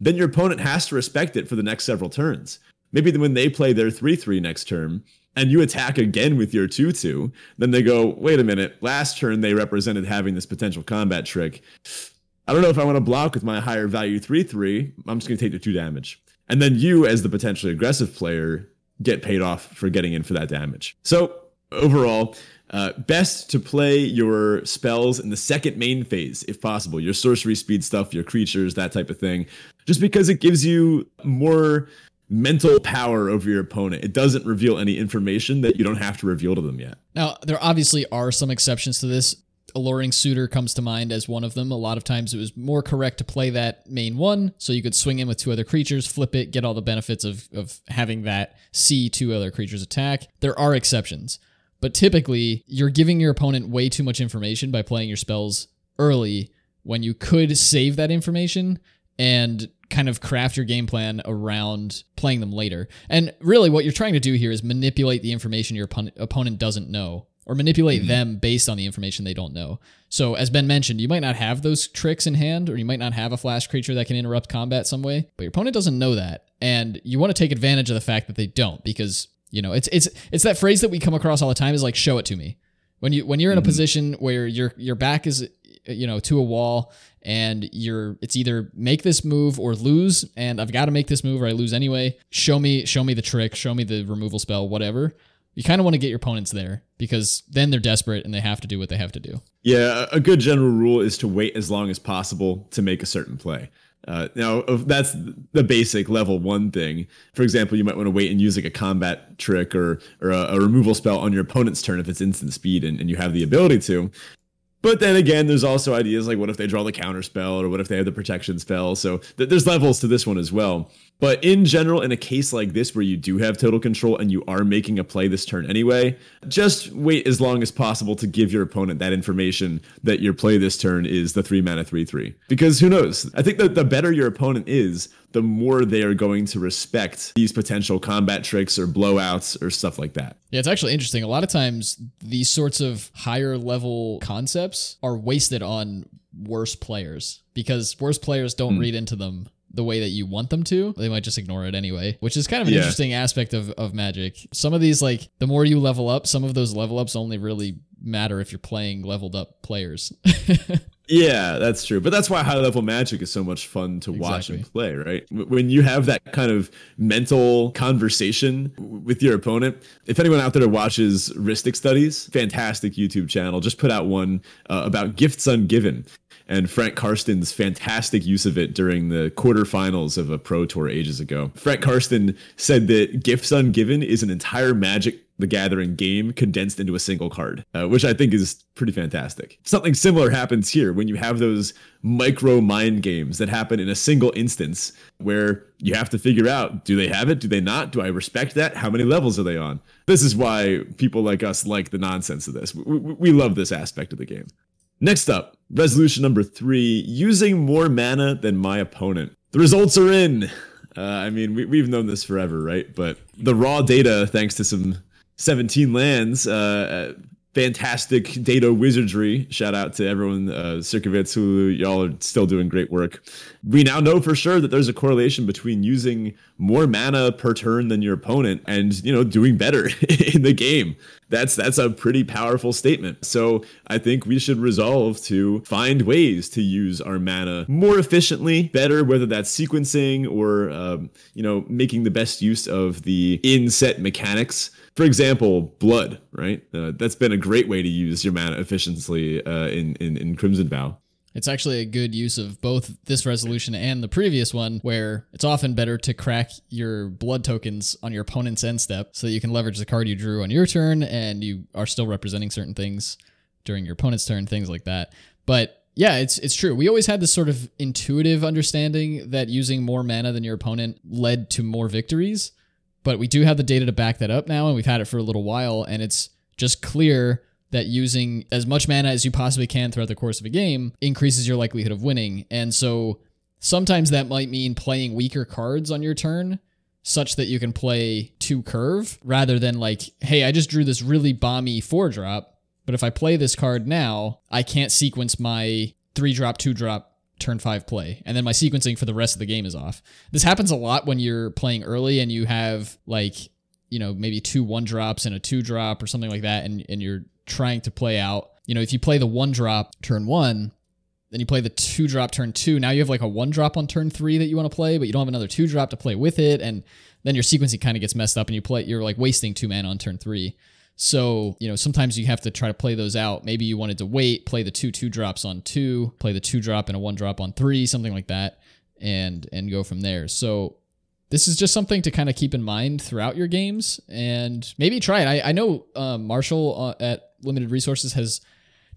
B: then your opponent has to respect it for the next several turns. Maybe when they play their 3 3 next turn and you attack again with your 2 2, then they go, wait a minute, last turn they represented having this potential combat trick. I don't know if I want to block with my higher value 3 3. I'm just going to take the 2 damage. And then you, as the potentially aggressive player, get paid off for getting in for that damage. So, overall, uh, best to play your spells in the second main phase, if possible. Your sorcery speed stuff, your creatures, that type of thing. Just because it gives you more mental power over your opponent. It doesn't reveal any information that you don't have to reveal to them yet.
A: Now, there obviously are some exceptions to this. Alluring Suitor comes to mind as one of them. A lot of times it was more correct to play that main one, so you could swing in with two other creatures, flip it, get all the benefits of, of having that see two other creatures attack. There are exceptions. But typically, you're giving your opponent way too much information by playing your spells early when you could save that information and kind of craft your game plan around playing them later. And really, what you're trying to do here is manipulate the information your opponent doesn't know or manipulate mm-hmm. them based on the information they don't know. So, as Ben mentioned, you might not have those tricks in hand, or you might not have a flash creature that can interrupt combat some way, but your opponent doesn't know that. And you want to take advantage of the fact that they don't, because you know, it's it's it's that phrase that we come across all the time is like show it to me. When you when you're in a mm-hmm. position where your your back is you know to a wall and you're it's either make this move or lose and I've got to make this move or I lose anyway. Show me show me the trick, show me the removal spell, whatever. You kind of want to get your opponents there because then they're desperate and they have to do what they have to do.
B: Yeah, a good general rule is to wait as long as possible to make a certain play. Uh, now, that's the basic level one thing. For example, you might want to wait and use like a combat trick or or a, a removal spell on your opponent's turn if it's instant speed and, and you have the ability to. But then again, there's also ideas like what if they draw the counter spell or what if they have the protection spell? So th- there's levels to this one as well. But in general, in a case like this where you do have total control and you are making a play this turn anyway, just wait as long as possible to give your opponent that information that your play this turn is the three mana 3 3. Because who knows? I think that the better your opponent is, the more they are going to respect these potential combat tricks or blowouts or stuff like that.
A: Yeah, it's actually interesting. A lot of times, these sorts of higher level concepts are wasted on worse players because worse players don't mm. read into them the way that you want them to, they might just ignore it anyway, which is kind of an yeah. interesting aspect of, of Magic. Some of these, like, the more you level up, some of those level ups only really matter if you're playing leveled up players.
B: yeah, that's true. But that's why high level Magic is so much fun to watch and play, right? When you have that kind of mental conversation with your opponent. If anyone out there watches Ristic Studies, fantastic YouTube channel, just put out one uh, about gifts ungiven and Frank Karsten's fantastic use of it during the quarterfinals of a pro tour ages ago. Frank Karsten said that Gifts Ungiven is an entire Magic the Gathering game condensed into a single card, uh, which I think is pretty fantastic. Something similar happens here when you have those micro mind games that happen in a single instance where you have to figure out do they have it? Do they not? Do I respect that? How many levels are they on? This is why people like us like the nonsense of this. We, we love this aspect of the game. Next up, resolution number three using more mana than my opponent. The results are in. Uh, I mean, we, we've known this forever, right? But the raw data, thanks to some 17 lands, uh, fantastic data wizardry. Shout out to everyone, uh, Sierkovitz, who y'all are still doing great work. We now know for sure that there's a correlation between using more mana per turn than your opponent and, you know, doing better in the game. That's that's a pretty powerful statement. So I think we should resolve to find ways to use our mana more efficiently, better, whether that's sequencing or um, you know making the best use of the in-set mechanics for example, blood, right? Uh, that's been a great way to use your mana efficiently uh, in, in in Crimson Vow.
A: It's actually a good use of both this resolution and the previous one, where it's often better to crack your blood tokens on your opponent's end step so that you can leverage the card you drew on your turn and you are still representing certain things during your opponent's turn, things like that. But yeah, it's it's true. We always had this sort of intuitive understanding that using more mana than your opponent led to more victories, but we do have the data to back that up now and we've had it for a little while and it's just clear that using as much mana as you possibly can throughout the course of a game increases your likelihood of winning. And so sometimes that might mean playing weaker cards on your turn such that you can play two curve rather than like, hey, I just drew this really bomby four drop, but if I play this card now, I can't sequence my three drop, two drop turn five play. And then my sequencing for the rest of the game is off. This happens a lot when you're playing early and you have like, you know, maybe two one drops and a two drop or something like that, and, and you're trying to play out. You know, if you play the one drop turn one, then you play the two drop turn two. Now you have like a one drop on turn three that you want to play, but you don't have another two drop to play with it, and then your sequencing kind of gets messed up, and you play you're like wasting two mana on turn three. So you know sometimes you have to try to play those out. Maybe you wanted to wait, play the two two drops on two, play the two drop and a one drop on three, something like that, and and go from there. So this is just something to kind of keep in mind throughout your games and maybe try it. I, I know uh, Marshall uh, at limited resources has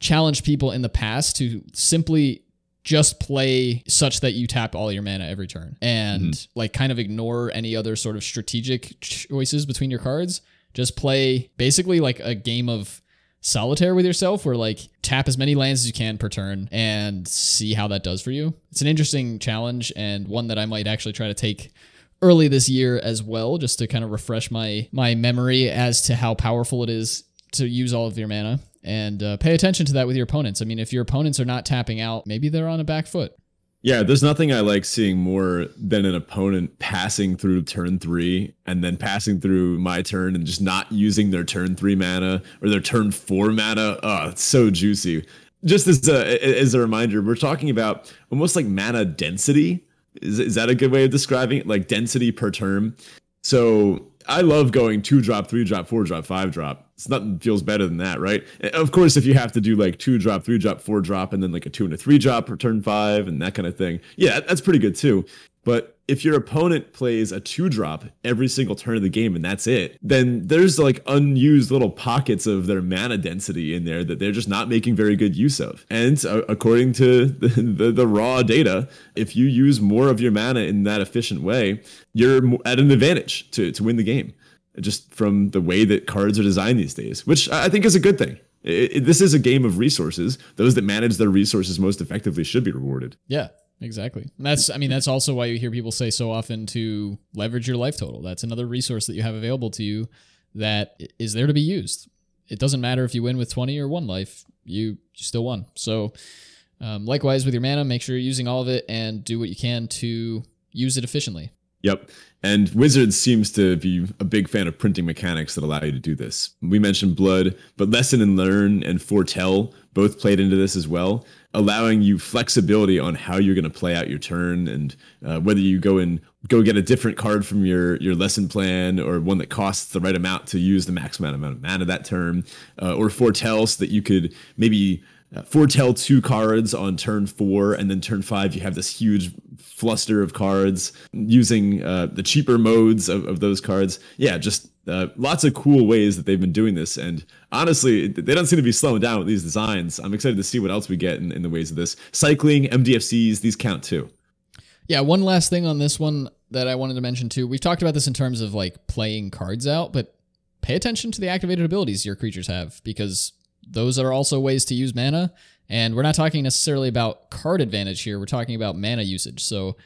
A: challenged people in the past to simply just play such that you tap all your mana every turn and mm-hmm. like kind of ignore any other sort of strategic choices between your cards. Just play basically like a game of solitaire with yourself where like tap as many lands as you can per turn and see how that does for you. It's an interesting challenge and one that I might actually try to take early this year as well just to kind of refresh my my memory as to how powerful it is to use all of your mana and uh, pay attention to that with your opponents. I mean, if your opponents are not tapping out, maybe they're on a back foot.
B: Yeah, there's nothing I like seeing more than an opponent passing through turn three and then passing through my turn and just not using their turn three mana or their turn four mana. Oh, it's so juicy. Just as a as a reminder, we're talking about almost like mana density. Is, is that a good way of describing it? Like density per turn. So I love going two drop, three drop, four drop, five drop. It's nothing feels better than that, right? Of course, if you have to do like two drop, three drop, four drop, and then like a two and a three drop for turn five and that kind of thing, yeah, that's pretty good too. But if your opponent plays a two drop every single turn of the game and that's it, then there's like unused little pockets of their mana density in there that they're just not making very good use of. And uh, according to the, the, the, raw data, if you use more of your mana in that efficient way, you're at an advantage to, to win the game. Just from the way that cards are designed these days, which I think is a good thing. It, it, this is a game of resources. Those that manage their resources most effectively should be rewarded.
A: Yeah, Exactly. And that's I mean that's also why you hear people say so often to leverage your life total. That's another resource that you have available to you that is there to be used. It doesn't matter if you win with 20 or 1 life, you you still won. So um, likewise with your mana, make sure you're using all of it and do what you can to use it efficiently.
B: Yep. And Wizards seems to be a big fan of printing mechanics that allow you to do this. We mentioned Blood, but Lesson and Learn and Foretell both played into this as well, allowing you flexibility on how you're going to play out your turn and uh, whether you go and go get a different card from your your lesson plan or one that costs the right amount to use the maximum amount of mana that turn, uh, or Foretell so that you could maybe foretell two cards on turn four, and then turn five, you have this huge fluster of cards using uh, the cheaper modes of, of those cards. Yeah, just uh, lots of cool ways that they've been doing this. And honestly, they don't seem to be slowing down with these designs. I'm excited to see what else we get in, in the ways of this. Cycling, MDFCs, these count too.
A: Yeah, one last thing on this one that I wanted to mention too. We've talked about this in terms of like playing cards out, but pay attention to the activated abilities your creatures have because those are also ways to use mana. And we're not talking necessarily about card advantage here. We're talking about mana usage. So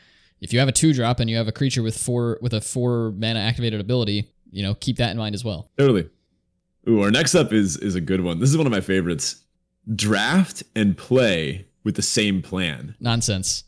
A: if you have a two drop and you have a creature with four with a four mana activated ability, you know, keep that in mind as well.
B: Totally. Ooh, our next up is is a good one. This is one of my favorites. Draft and play with the same plan.
A: Nonsense.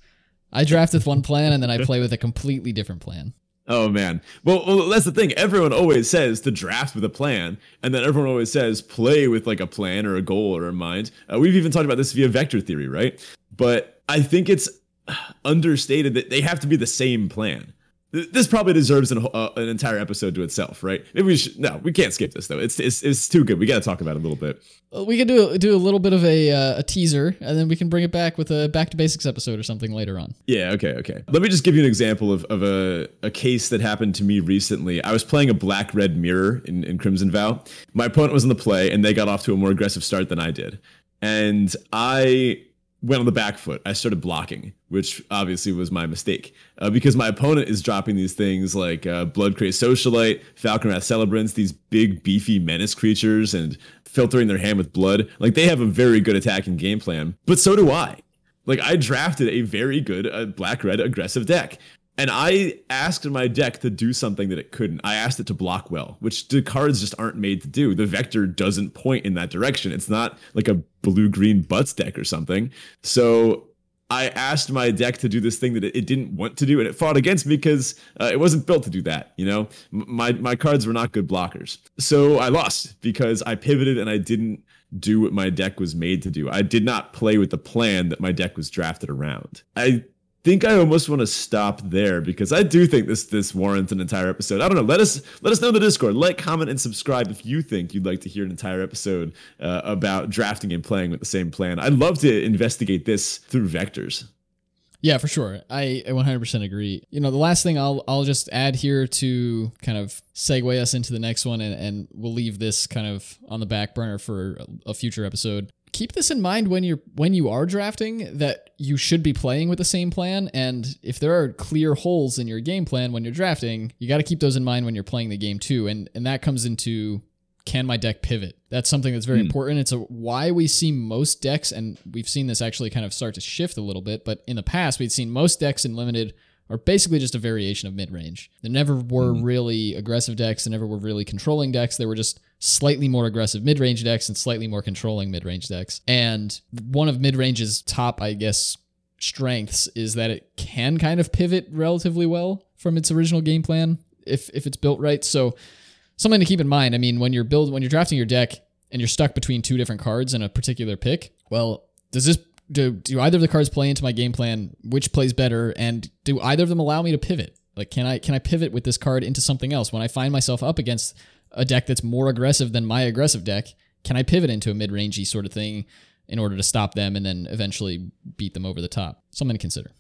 A: I draft with one plan and then I play with a completely different plan.
B: Oh man. Well, that's the thing. Everyone always says to draft with a plan, and then everyone always says play with like a plan or a goal or a mind. Uh, we've even talked about this via vector theory, right? But I think it's understated that they have to be the same plan. This probably deserves an, uh, an entire episode to itself, right? Maybe we should. No, we can't skip this though. It's it's, it's too good. We got to talk about it a little bit.
A: We can do do a little bit of a uh, a teaser, and then we can bring it back with a back to basics episode or something later on.
B: Yeah. Okay. Okay. Let me just give you an example of, of a, a case that happened to me recently. I was playing a black red mirror in, in Crimson Vow. My opponent was in the play, and they got off to a more aggressive start than I did, and I went on the back foot. I started blocking, which obviously was my mistake uh, because my opponent is dropping these things like uh, Blood Crazed Socialite, Falkenrath Celebrants, these big beefy menace creatures, and filtering their hand with blood. Like they have a very good attacking game plan, but so do I. Like I drafted a very good uh, black red aggressive deck. And I asked my deck to do something that it couldn't. I asked it to block well, which the cards just aren't made to do. The vector doesn't point in that direction. It's not like a blue green butts deck or something. So I asked my deck to do this thing that it didn't want to do, and it fought against me because uh, it wasn't built to do that. You know, my my cards were not good blockers, so I lost because I pivoted and I didn't do what my deck was made to do. I did not play with the plan that my deck was drafted around. I think I almost want to stop there because I do think this this warrants an entire episode. I don't know. Let us let us know in the Discord. Like, comment, and subscribe if you think you'd like to hear an entire episode uh, about drafting and playing with the same plan. I'd love to investigate this through vectors.
A: Yeah, for sure. I 100% agree. You know, the last thing I'll I'll just add here to kind of segue us into the next one, and, and we'll leave this kind of on the back burner for a future episode keep this in mind when you're when you are drafting that you should be playing with the same plan and if there are clear holes in your game plan when you're drafting you got to keep those in mind when you're playing the game too and and that comes into can my deck pivot that's something that's very mm. important it's a why we see most decks and we've seen this actually kind of start to shift a little bit but in the past we'd seen most decks in limited are basically just a variation of mid range. There never were mm. really aggressive decks, there never were really controlling decks. They were just slightly more aggressive mid range decks and slightly more controlling mid range decks. And one of mid range's top, I guess, strengths is that it can kind of pivot relatively well from its original game plan if if it's built right. So something to keep in mind. I mean, when you're build when you're drafting your deck and you're stuck between two different cards in a particular pick, well, does this do do either of the cards play into my game plan? Which plays better, and do either of them allow me to pivot? Like, can I can I pivot with this card into something else when I find myself up against a deck that's more aggressive than my aggressive deck? Can I pivot into a mid rangey sort of thing in order to stop them and then eventually beat them over the top? Something to consider.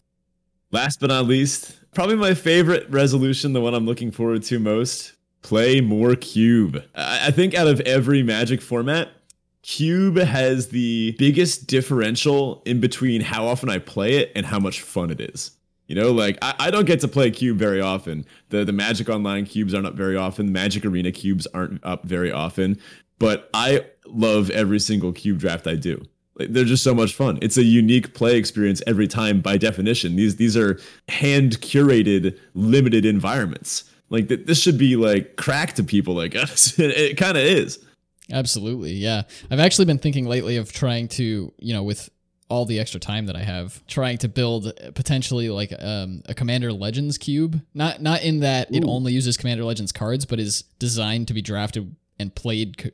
B: Last but not least, probably my favorite resolution, the one I'm looking forward to most. Play more cube. I think out of every Magic format, Cube has the biggest differential in between how often I play it and how much fun it is. You know, like I, I don't get to play Cube very often. The the Magic Online cubes aren't up very often. The magic Arena cubes aren't up very often. But I love every single cube draft I do. Like, they're just so much fun. It's a unique play experience every time by definition. These these are hand curated, limited environments. Like th- this should be like crack to people like us. it, it kind of is.
A: Absolutely. Yeah. I've actually been thinking lately of trying to, you know, with all the extra time that I have, trying to build potentially like um, a Commander Legends cube. Not not in that Ooh. it only uses Commander Legends cards, but is designed to be drafted and played co-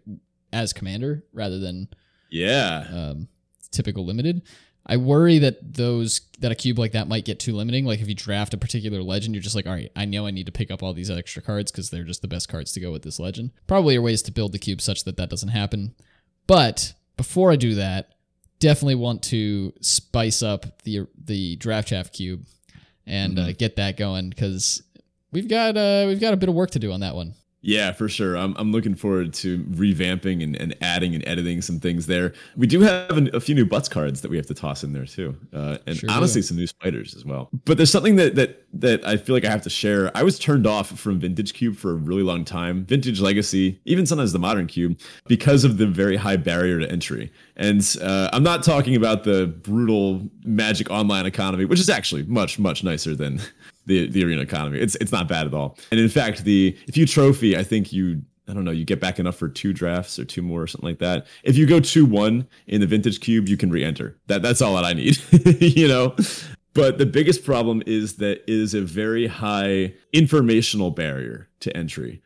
A: as Commander rather than
B: yeah
A: um, typical limited. I worry that those that a cube like that might get too limiting. Like if you draft a particular legend, you're just like, all right, I know I need to pick up all these extra cards because they're just the best cards to go with this legend. Probably are ways to build the cube such that that doesn't happen. But before I do that, definitely want to spice up the the draft chaff cube and mm-hmm. uh, get that going because we've got uh, we've got a bit of work to do on that one.
B: Yeah, for sure. I'm, I'm looking forward to revamping and, and adding and editing some things there. We do have an, a few new butts cards that we have to toss in there too, uh, and sure honestly, do. some new spiders as well. But there's something that that that I feel like I have to share. I was turned off from Vintage Cube for a really long time, Vintage Legacy, even sometimes the Modern Cube, because of the very high barrier to entry. And uh, I'm not talking about the brutal Magic Online economy, which is actually much much nicer than the the arena economy. It's it's not bad at all. And in fact, the if you trophy, I think you I don't know, you get back enough for two drafts or two more or something like that. If you go two one in the vintage cube, you can re-enter. That that's all that I need. you know? But the biggest problem is that it is a very high informational barrier to entry,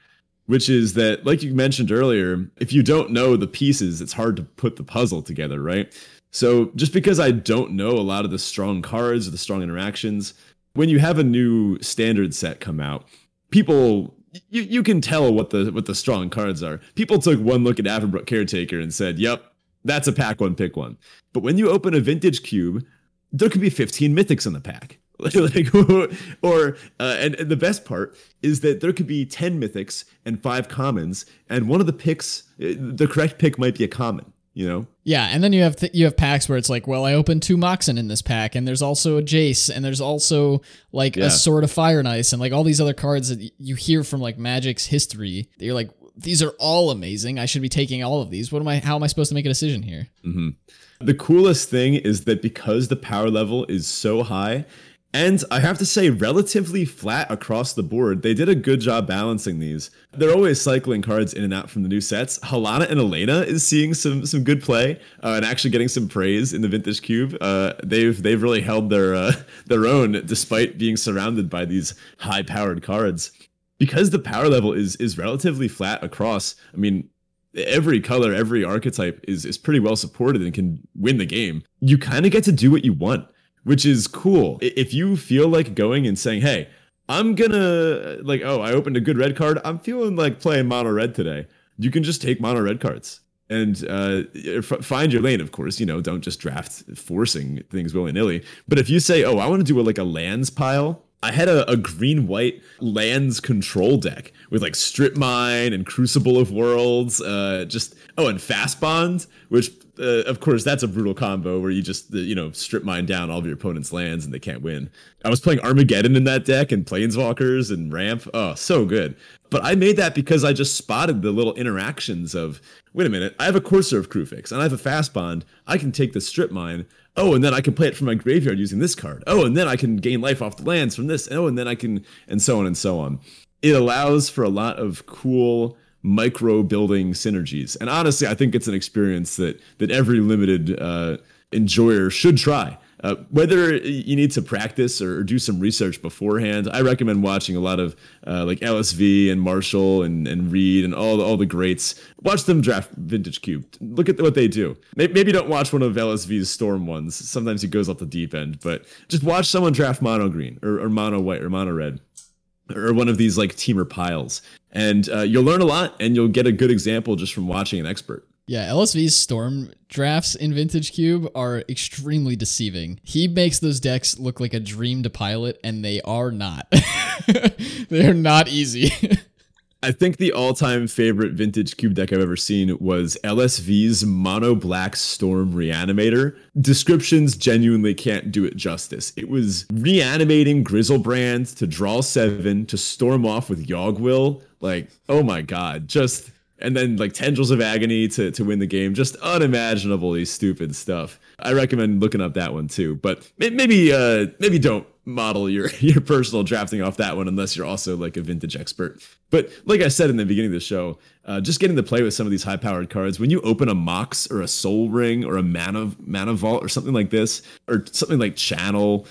B: which is that, like you mentioned earlier, if you don't know the pieces, it's hard to put the puzzle together, right? So just because I don't know a lot of the strong cards or the strong interactions, when you have a new standard set come out, people you, you can tell what the what the strong cards are. People took one look at Avabruck Caretaker and said, "Yep, that's a pack one, pick one." But when you open a vintage cube, there could be 15 mythics in the pack. like, or uh, and, and the best part is that there could be 10 mythics and five commons, and one of the picks, uh, the correct pick might be a common you know
A: yeah and then you have th- you have packs where it's like well i opened two moxen in this pack and there's also a jace and there's also like yeah. a sword of fire and ice and like all these other cards that you hear from like magic's history you're like these are all amazing i should be taking all of these what am i how am i supposed to make a decision here
B: mm-hmm. the coolest thing is that because the power level is so high and I have to say, relatively flat across the board. They did a good job balancing these. They're always cycling cards in and out from the new sets. Halana and Alena is seeing some some good play uh, and actually getting some praise in the Vintage Cube. Uh, they've they've really held their uh, their own despite being surrounded by these high powered cards. Because the power level is is relatively flat across. I mean, every color, every archetype is is pretty well supported and can win the game. You kind of get to do what you want which is cool. If you feel like going and saying, "Hey, I'm gonna like, oh, I opened a good red card. I'm feeling like playing mono red today." You can just take mono red cards and uh, f- find your lane. Of course, you know, don't just draft forcing things willy nilly. But if you say, "Oh, I want to do a, like a lands pile," I had a, a green white lands control deck with like strip mine and crucible of worlds. Uh, just oh, and fast bond, which uh, of course that's a brutal combo where you just you know strip mine down all of your opponent's lands and they can't win. I was playing Armageddon in that deck and Planeswalkers and Ramp. Oh, so good. But I made that because I just spotted the little interactions of wait a minute, I have a Courser of Kruphix and I have a fast bond. I can take the strip mine oh, and then I can play it from my graveyard using this card. Oh, and then I can gain life off the lands from this. Oh, and then I can, and so on and so on. It allows for a lot of cool micro building synergies. And honestly, I think it's an experience that that every limited uh, enjoyer should try. Uh, whether you need to practice or, do some research beforehand, I recommend watching a lot of uh, like LSV and Marshall and, and Reed and all the, all the greats. Watch them draft Vintage Cube. Look at what they do. Maybe don't watch one of LSV's Storm ones. Sometimes he goes off the deep end, but just watch someone draft Mono Green or, or Mono White or Mono Red or one of these like teamer piles, and uh, you'll learn a lot and you'll get a good example just from watching an expert.
A: Yeah, LSV's storm drafts in Vintage Cube are extremely deceiving. He makes those decks look like a dream to pilot, and they are not. they are not easy.
B: I think the all-time favorite vintage cube deck I've ever seen was LSV's Mono Black Storm Reanimator. Descriptions genuinely can't do it justice. It was reanimating Griselbrand to draw seven to storm off with Yawgwill. Like, oh my god, just and then like tendrils of agony to, to win the game. Just unimaginably stupid stuff. I recommend looking up that one too. But maybe uh maybe don't model your your personal drafting off that one unless you're also like a vintage expert. But like i said in the beginning of the show uh, just getting to play with some of these high powered cards when you open a mox or a Sol Ring or a mana mana vault or something like this or something like channel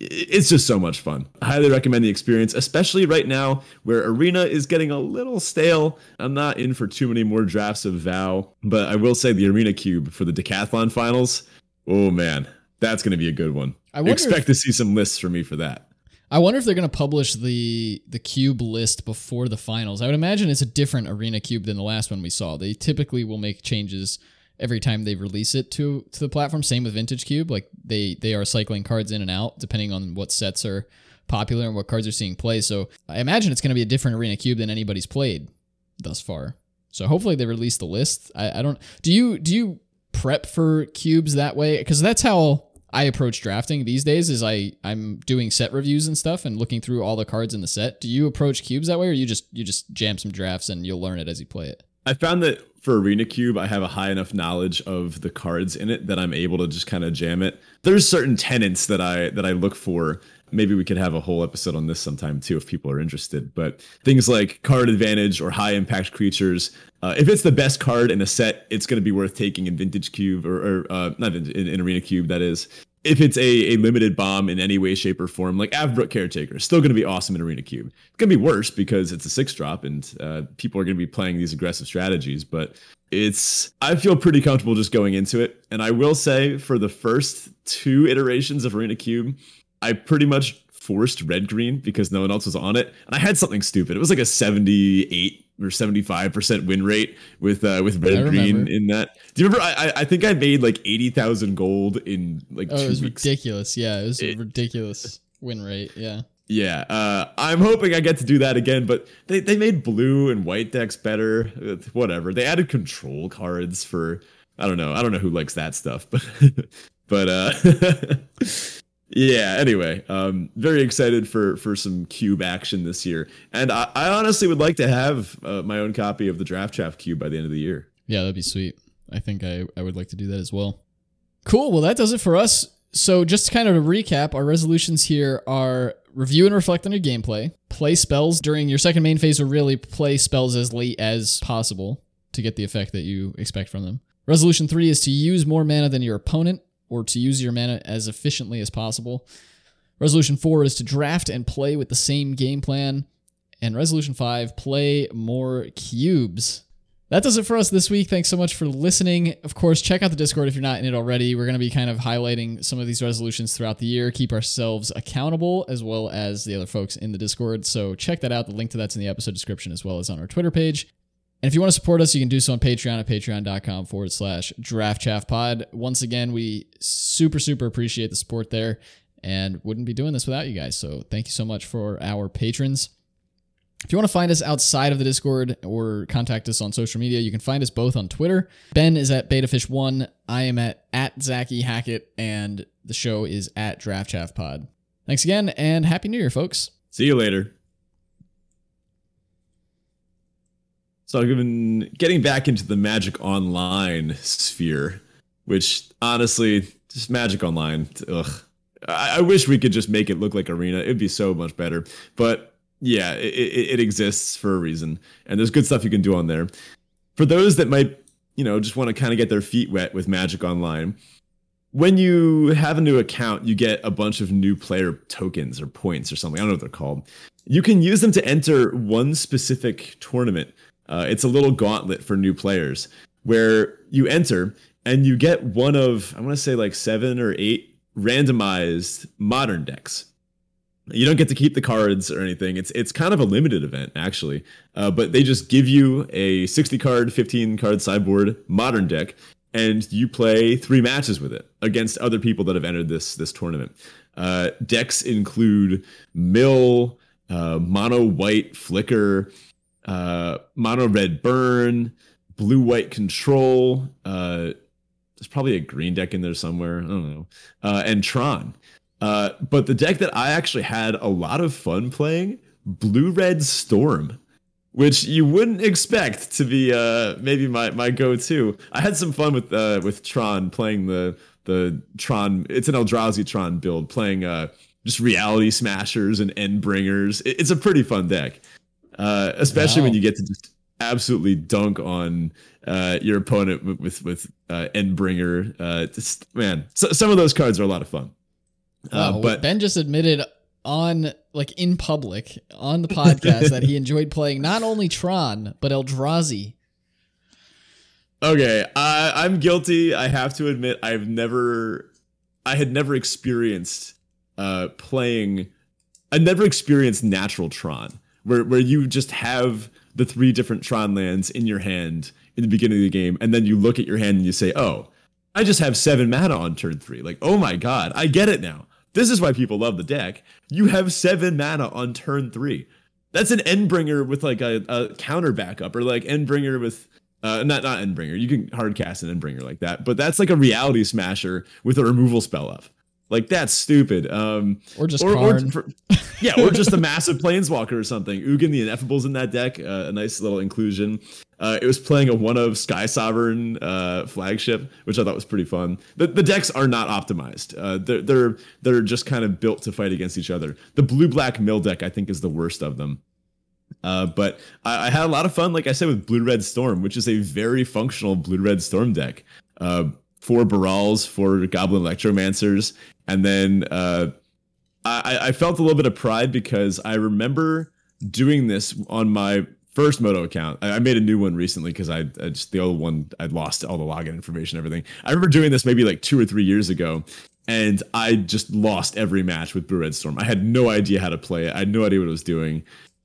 B: it's just so much fun. I highly recommend the experience, especially right now where Arena is getting a little stale. I'm not in for too many more drafts of Vow, but I will say the Arena Cube for the Decathlon finals. Oh man, that's going to be a good one. I expect if, to see some lists for me for that.
A: I wonder if they're going to publish the the cube list before the finals. I would imagine it's a different Arena Cube than the last one we saw. They typically will make changes every time they release it to to the platform. Same with Vintage Cube, like they they are cycling cards in and out depending on what sets are popular and what cards are seeing play. So I imagine it's going to be a different Arena Cube than anybody's played thus far. So hopefully they release the list. I, I don't. Do you do you prep for cubes that way? Because that's how I approach drafting these days. Is I I'm doing set reviews and stuff and looking through all the cards in the set. Do you approach cubes that way, or you just you just jam some drafts and you'll learn it as you play it?
B: I found that for Arena Cube, I have a high enough knowledge of the cards in it that I'm able to just kind of jam it. There's certain tenets that I that I look for. Maybe we could have a whole episode on this sometime too if people are interested. But things like card advantage or high impact creatures. Uh, if it's the best card in a set, it's going to be worth taking in Vintage Cube or, or uh, not in, in Arena Cube. That is, if it's a, a limited bomb in any way, shape, or form, like Avabruck Caretaker, it's still going to be awesome in Arena Cube. It's going to be worse because it's a six drop and uh, people are going to be playing these aggressive strategies. But it's, I feel pretty comfortable just going into it. And I will say, for the first two iterations of Arena Cube, I pretty much forced red green because no one else was on it, and I had something stupid. It was like a seventy eight or seventy five percent win rate with uh, with red green in that. Do you remember? I I think I made like eighty thousand gold in like.
A: Oh,
B: two
A: it was
B: weeks.
A: ridiculous. Yeah, it was it, ridiculous win rate. Yeah.
B: Yeah, uh, I'm hoping I get to do that again, but they, they made blue and white decks better. Whatever. They added control cards for I don't know. I don't know who likes that stuff, but but uh yeah, anyway, um very excited for for some cube action this year. And I, I honestly would like to have uh, my own copy of the Draft Chaff cube by the end of the year.
A: Yeah, that'd be sweet. I think I I would like to do that as well. Cool. Well, that does it for us. So, just to kind of recap, our resolutions here are review and reflect on your gameplay, play spells during your second main phase, or really play spells as late as possible to get the effect that you expect from them. Resolution three is to use more mana than your opponent, or to use your mana as efficiently as possible. Resolution four is to draft and play with the same game plan. And resolution five, play more cubes. That does it for us this week. Thanks so much for listening. Of course, check out the Discord if you're not in it already. We're going to be kind of highlighting some of these resolutions throughout the year, keep ourselves accountable as well as the other folks in the Discord. So check that out. The link to that's in the episode description as well as on our Twitter page. And if you want to support us, you can do so on Patreon at patreon.com forward slash draft chaff pod. Once again, we super, super appreciate the support there and wouldn't be doing this without you guys. So thank you so much for our patrons. If you want to find us outside of the Discord or contact us on social media, you can find us both on Twitter. Ben is at BetaFish1. I am at, at Zachy Hackett, and the show is at Draft Chaff Pod. Thanks again, and Happy New Year, folks.
B: See you later. So, I've been getting back into the Magic Online sphere, which honestly, just Magic Online, ugh. I, I wish we could just make it look like Arena. It'd be so much better. But yeah, it, it, it exists for a reason, and there's good stuff you can do on there. For those that might, you know, just want to kind of get their feet wet with Magic Online, when you have a new account, you get a bunch of new player tokens or points or something. I don't know what they're called. You can use them to enter one specific tournament. Uh, it's a little gauntlet for new players where you enter and you get one of, I want to say like seven or eight randomized modern decks. You don't get to keep the cards or anything. It's it's kind of a limited event actually, uh, but they just give you a 60 card, 15 card sideboard modern deck, and you play three matches with it against other people that have entered this this tournament. Uh, decks include Mill, uh, Mono White Flicker, uh, Mono Red Burn, Blue White Control. Uh, there's probably a green deck in there somewhere. I don't know. Uh, and Tron. Uh, but the deck that I actually had a lot of fun playing, Blue Red Storm, which you wouldn't expect to be uh, maybe my, my go-to. I had some fun with uh, with Tron playing the the Tron. It's an Eldrazi Tron build, playing uh, just Reality Smashers and Endbringers. It, it's a pretty fun deck, uh, especially wow. when you get to just absolutely dunk on uh, your opponent with with, with uh, Endbringer. Uh, just, man, so, some of those cards are a lot of fun.
A: Uh, wow, but Ben just admitted on like in public on the podcast that he enjoyed playing not only Tron but Eldrazi.
B: Okay, I, I'm guilty. I have to admit, I've never, I had never experienced uh, playing. I never experienced natural Tron, where where you just have the three different Tron lands in your hand in the beginning of the game, and then you look at your hand and you say, "Oh, I just have seven mana on turn three. Like, oh my god, I get it now. This is why people love the deck. You have seven mana on turn three. That's an Endbringer with like a, a counter backup, or like Endbringer with uh, not not Endbringer. You can hard cast an Endbringer like that, but that's like a Reality Smasher with a removal spell up. Like that's stupid. Um,
A: or just or, or
B: yeah, or just a massive planeswalker or something. Ugin the Ineffable's in that deck. Uh, a nice little inclusion. Uh, it was playing a one of Sky Sovereign uh, flagship, which I thought was pretty fun. The, the decks are not optimized. Uh, they're they're they're just kind of built to fight against each other. The blue black mill deck I think is the worst of them. Uh, but I, I, had a lot of fun, like I said, with Blue Red Storm, which is a very functional Blue Red Storm deck. Uh, four Barals, four Goblin Electromancers, and then uh, I, I felt a little bit of pride because I remember doing this on my first Moto account. I, I made a new one recently because I, I, just the old one I'd lost all the login information, everything. I remember doing this maybe like two or three years ago, and I just lost every match with Blue Red Storm. I had no idea how to play it. I had no idea what I was doing.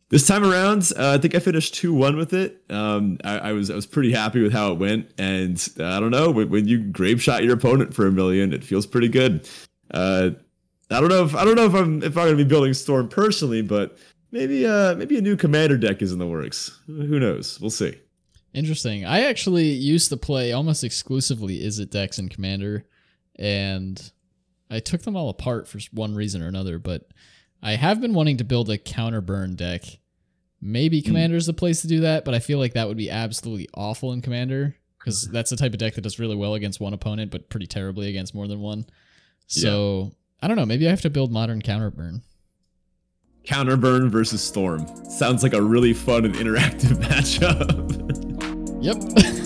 B: This time around, uh, I think I finished two one with it. Um, I, I, was I was pretty happy with how it went, and uh, I don't know when, when, you Grapeshot your opponent for a million, it feels pretty good. Uh, I don't know if I don't know if I'm if I'm gonna be building Storm personally, but maybe uh maybe a new commander deck is in the works. Who knows? We'll see.
A: Interesting. I actually used to play almost exclusively Izzet decks in Commander, and I took them all apart for one reason or another. But I have been wanting to build a counter burn deck Maybe hmm. Commander is the place to do that, but I feel like that would be absolutely awful in Commander because that's the type of deck that does really well against one opponent, but pretty terribly against more than one. So yeah. I don't know. Maybe I have to build modern Counterburn.
B: Counterburn versus Storm sounds like a really fun and interactive matchup.
A: yep.